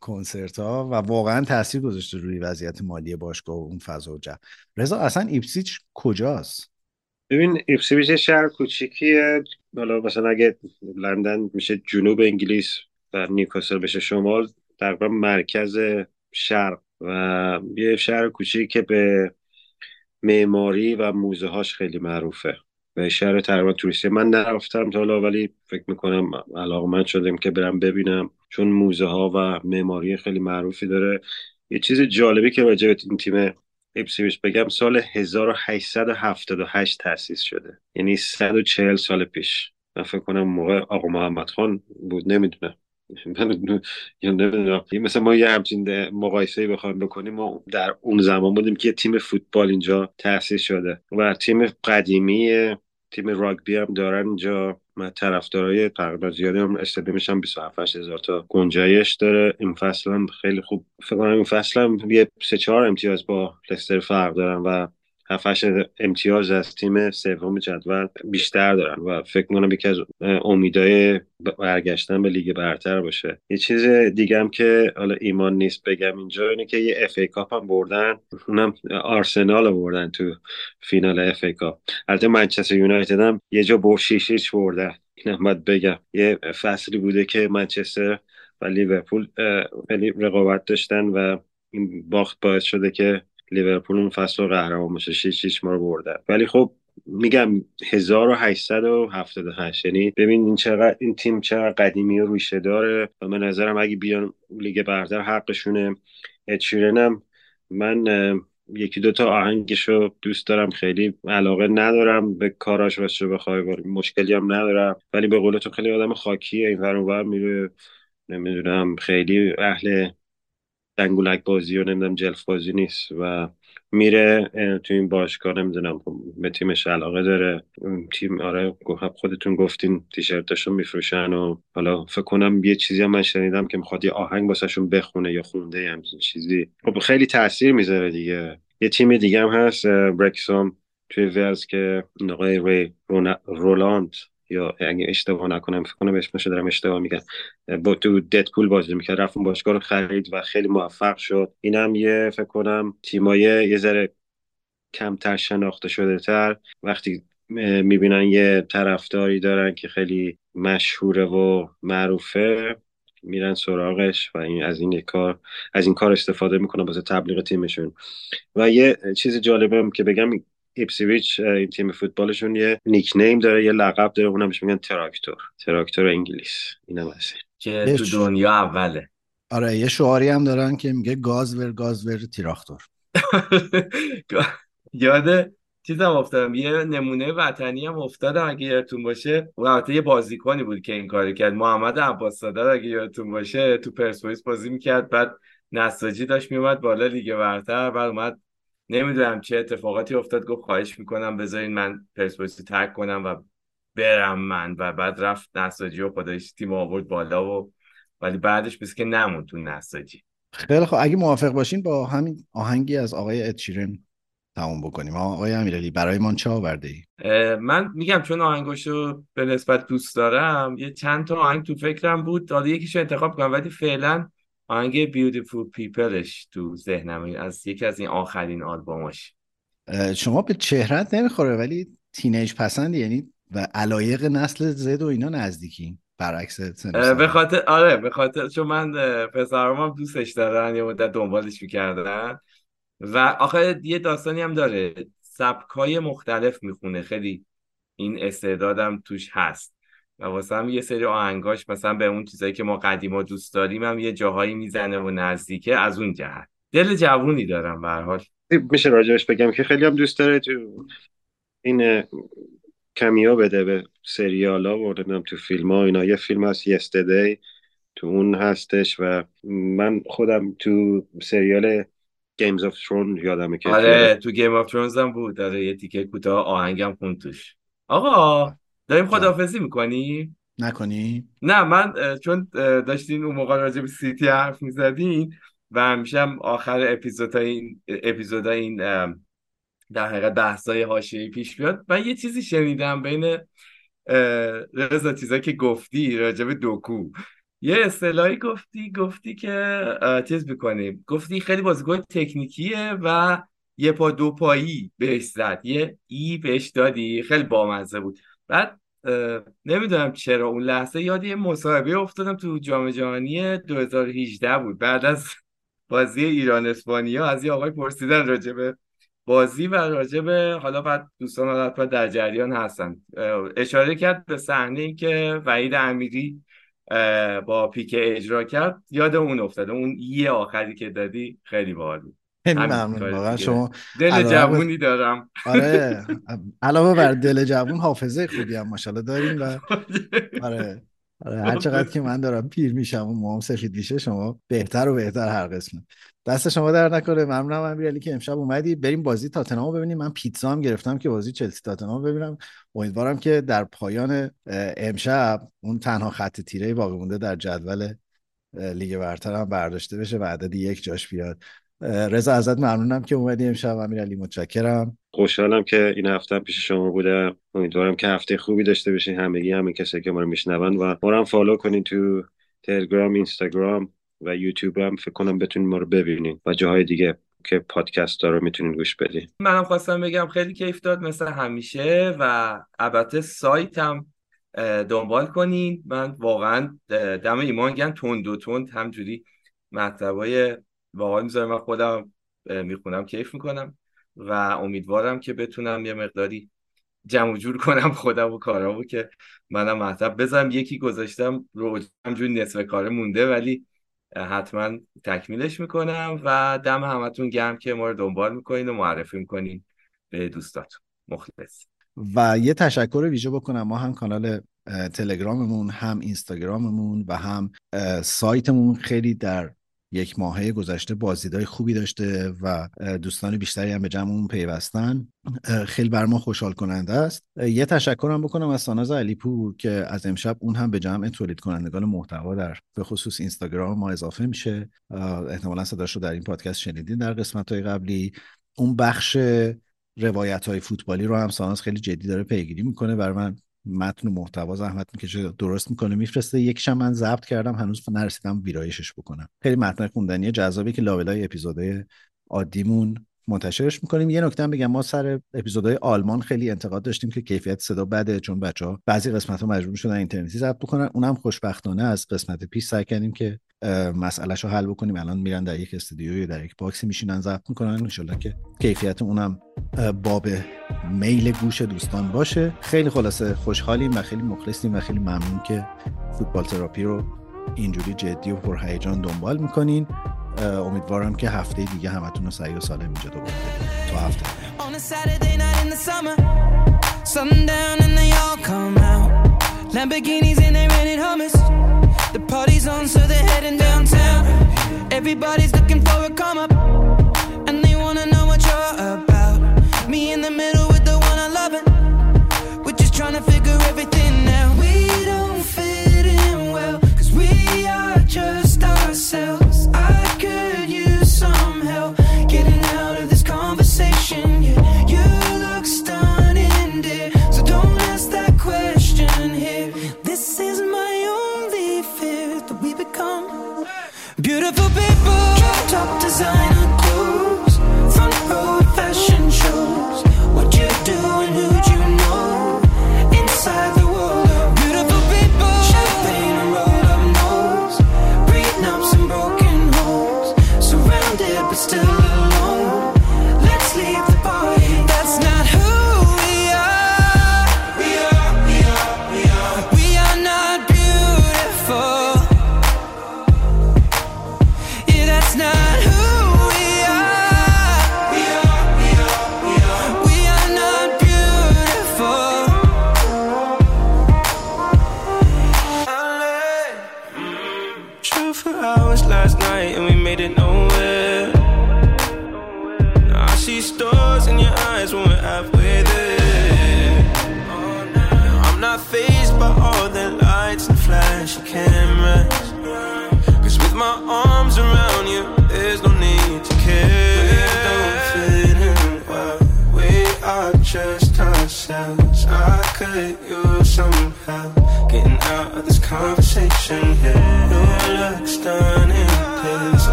A: کنسرت ها و واقعا تاثیر گذاشته روی وضعیت مالی باشگاه و اون فضا و جو رضا اصلا ایپسیچ کجاست؟
D: ببین ایپسیچ شهر کوچیکیه. حالا مثلا اگه لندن میشه جنوب انگلیس و نیوکاسل بشه شمال تقریبا مرکز شرق و یه شهر کوچیکی که به معماری و موزه هاش خیلی معروفه. به شهر تقریبا توریستی. من نرفتم تا حالا ولی فکر می‌کنم من شدم که برم ببینم چون موزه ها و معماری خیلی معروفی داره. یه چیز جالبی که راجع به این تیم اپسیویچ بگم سال 1878 تأسیس شده. یعنی 140 سال پیش. من فکر کنم موقع آقا محمد خان بود نمی‌دونم. من نمی‌دونم. مثلا ما یه همچین مقایسه بخوایم بکنیم ما در اون زمان بودیم که تیم فوتبال اینجا تأسیس شده. و تیم قدیمی تیم راگبی هم دارن اینجا. طرفدارای تقریبا زیادی هم استادیومش هم 27 هزار تا گنجایش داره. این فصل هم خیلی خوب. فکر کنم این فصل هم یه سه چهار امتیاز با لستر فرق دارن و هفتش امتیاز از تیم سوم جدول بیشتر دارن و فکر می‌کنم یکی از امیدای برگشتن به لیگ برتر باشه. یه چیز دیگه هم که حالا ایمان نیست بگم اینجا اینه که یه اف ای کاپ هم بردن. اونم آرسنال بردن تو فینال FA Cup. البته منچستر یونایتد هم یه جا با شیش بردن. اینم باید بگم. یه فصلی بوده که منچستر و لیورپول خیلی رقابت داشتن و این باخت باعث شده که لیورپول اون فصل رو قهرمان بشه 6 6 ما رو بردن ولی خب میگم 1878 یعنی ببین این چقدر این تیم چقدر قدیمی و ریشه داره و من نظرم اگه بیان لیگ برتر حقشونه. اچیرن هم من یکی دوتا آهنگشو دوست دارم خیلی علاقه ندارم به کاراش راستش بخوای مشکلی هم ندارم. ولی به قول تو خیلی آدم خاکیه این ور میره. نمی‌دونم خیلی اهل دنگولک بازی و نمی‌دونم جلف بازی نیست و میره تو این باشگاه نمی‌دونم به تیمش علاقه داره. تیم آره خودتون گفتین تیشرتاشون میفروشن و حالا فکر کنم یه چیزی هم من شنیدم که می‌خواد یه آهنگ واسهشون بخونه یا خونده همچین چیزی. خب خیلی تاثیر می‌ذاره دیگه. یه تیم دیگه هم هست برکسوم توی ورز که آقای ری رولاند یا اگه اشتباه نکنم فکر کنم اسمش دارم اشتباه میگم. با تو ددپول بازی می‌کرد رفت اون باشگاه رو خرید و خیلی موفق شد. اینم یه فکر کنم تیمای یه ذره کمتر شناخته شده تر. وقتی می‌بینن یه طرفداری دارن که خیلی مشهوره و معروفه میرن سراغش و این از این کار از این کار استفاده می‌کنن واسه تبلیغ تیمشون. و یه چیز جالبه که بگم ایپسیویچ این تیم فوتبالشون یه nickname داره یه لقب داره اونم بهش میگن تراکتور. تراکتور انگلیس. اینم هست.
C: که تو دنیا اوله.
A: آره یه شعاری هم دارن که میگه گاز ور گاز ور تراکتور (laughs)
C: یاد یه چیزم افتادم. یه نمونه وطنی هم افتادم اگه یادتون باشه. البته یه بازیکنی بود که این کاری کرد. محمد عباس اگه یادتون باشه تو پرسپولیس بازی می‌کرد. بعد نساجی داشت میومد بالا لیگ برتر. بعد اومد نمی‌دونم چه اتفاقاتی افتاد گفت خواهش می‌کنم بذارین من پرسپولیس ترک کنم و برم من. و بعد رفت نساجی و خودش تیم آورد بالا و ولی بعدش بس که نمون تو نساجی.
A: خیلی خب اگه موافق باشین با همین آهنگی از آقای اتشیرن تموم بکنیم. آقای امیرعلی برای من چه آورده
C: ای؟ من میگم چون آهنگاشو به نسبت دوست دارم یه چند تا آهنگ تو فکرم بود. حالا یکیشو انتخاب کنم ولی فعلا آهنگ Beautiful Peopleش تو ذهنم. از یکی از این آخرین آلبوماش.
A: شما به چهرت نمی‌خوره ولی تینیج پسند یعنی و علایق نسل زد و اینا نزدیکی برعکس
C: به خاطر آره به خاطر چون من پسرم دوستش دارن یه مدت دنبالش می‌کردن. و آخه یه داستانی هم داره. سبکای مختلف می‌خونه. خیلی این استعدادم توش هست. و واسه هم یه سری آهنگاش مثلا به اون چیزایی که ما قدیما دوست داریم هم یه جاهایی می‌زنه و نزدیکه از اون جهت. دل جوونی دارم به هر حال.
D: میشه راجبش بگم که خیلی هم دوست داره تو این cameo بده به سریال ها و تو فیلم ها اینا. یه فیلم هست Yesterday تو اون هستش و من خودم تو سریال Games of Throne یادمه که
C: آره تو Game of Thrones هم بود. داره یه تیکه کوتاه آهنگم میخونه توش. آقا! داریم خدافزی می‌کنی؟
A: نکنی؟
C: نه من چون داشتین اون موقع راجع به سیتی حرف می‌زدین و همیشه هم آخر اپیزود این اپیزود این در حقیقت بحثای حاشیه‌ای پیش بیاد من یه چیزی شنیدم بین رضا چیزایی که گفتی راجع به دوکو. یه اصطلاحی گفتی گفتی که چیز بکنیم گفتی خیلی بازیکن تکنیکیه و یه پا دو پایی بهش زد. یه ای بهش دادی. خیلی بامزه بود. بعد نمی‌دونم چرا اون لحظه یاد یه مصاحبه افتادم تو جام جهانی 2018 بود. بعد از بازی ایران اسپانیا از یه آقای پرسیدن راجبه بازی و راجبه حالا بعد دوستان حتما در جریان هستن. اشاره کرد به صحنه ای که وحید امیری با پیکه اجرا کرد. یاد اون افتاده. اون یه آخری که دادی خیلی باحال بود.
A: ممنون. واقعا شما
C: دل جوونی دارم.
A: آره علاوه بر (laughs) دل جوون حافظه خوبی هم ماشاءالله داریم و (laughs) آره آره هر چقدر که من دارم پیر میشم و موام سفید میشه شما بهتر و بهتر هر قسم دست شما در نکنه. ممنونم امیرعلی که امشب اومدی. بریم بازی تاتنهام ببینیم. من پیتزا هم گرفتم که بازی چلسی تاتنهام ببینم. امیدوارم که در پایان امشب اون تنها خط تیره باقی مونده در جدول لیگ برتر هم برداشته بشه و عدد یک جاش بیاد. رضا ازت ممنونم که اومدی امشب. امیرعلی متشکرم.
D: خوشحالم که این هفته پیش شما بودم امیدوارم که هفته خوبی داشته باشین. همگی همه کسی که ما رو میشنون و ما رو هم فالو کنین تو تلگرام اینستاگرام و یوتیوب هم. فکر کنم بتونین ما رو ببینین و جاهای دیگه که پادکست ها رو می‌تونین گوش بدین.
C: منم خواستم بگم خیلی کیف داد مثل همیشه و البته سایتم دنبال کنین. من واقعا دم ایمان گن تند و تند همجوری مطلبای واقعا می‌ذارم من خودم می‌خونم کیف می‌کنم و امیدوارم که بتونم یه مقداری جمع جور کنم خودم و کارامو که منم مطلب بذارم یکی گذاشتم رو همجوری نصف کاره مونده ولی حتما تکمیلش می‌کنم و دم همتون گرم که ما رو دنبال می‌کنین و معرفی می‌کنین به دوستاتون. مخلص.
A: و یه تشکر ویژه بکنم ما هم کانال تلگراممون هم اینستاگراممون و هم سایتمون خیلی در یک ماهه گذشته بازدیدهای خوبی داشته و دوستان بیشتری هم به جمعمون پیوستن. خیلی بر ما خوشحال کننده است. یه تشکر هم بکنم از ساناز علیپور که از امشب اون هم به جمع تولید کنندگان محتوا در به خصوص اینستاگرام ما اضافه میشه. احتمالا صداش رو در این پادکست شنیدین در قسمت های قبلی. اون بخش روایت های فوتبالی رو هم ساناز خیلی جدی داره پیگیری می‌کنه. بر من متن و محتوا زحمت می‌کشه. درست می‌کنه. میفرسته. یکیشم من ضبط کردم. هنوز نرسیدم ویرایشش بکنم. خیلی متن خوندنی جذابی که لابلای اپیزودهای عادیمون. منتشرش می‌کنیم. یه نکته بگم ما سر اپیزودهای آلمان خیلی انتقاد داشتیم که کیفیت صدا بده چون بچه ها بعضی قسمت ها مجبور شدن اینترنتی ضبط بکنن. اونم خوشبختانه از قسمت پیش سعی کردیم که مسئلهش رو حل بکنیم. الان میرن در یک استودیوی در یک باکسی میشینن ضبط می‌کنن. انشالله که کیفیت اونم باب میل گوش دوستان باشه. خیلی خلاصه خوشحالیم و خیلی مخلصیم و خیلی ممنون که فوتبال تراپی رو اینجوری جدی و پرهیجان دنبال می‌کنین. امیدوارم که هفته دیگه همتون رو سعی و سالم اینجا دوباره تا هفته. Everybody's looking for a come up, and they wanna know what you're about. Me in the middle with the one I love, we're just trying to figure everything out. We don't fit in well, cause we are just ourselves.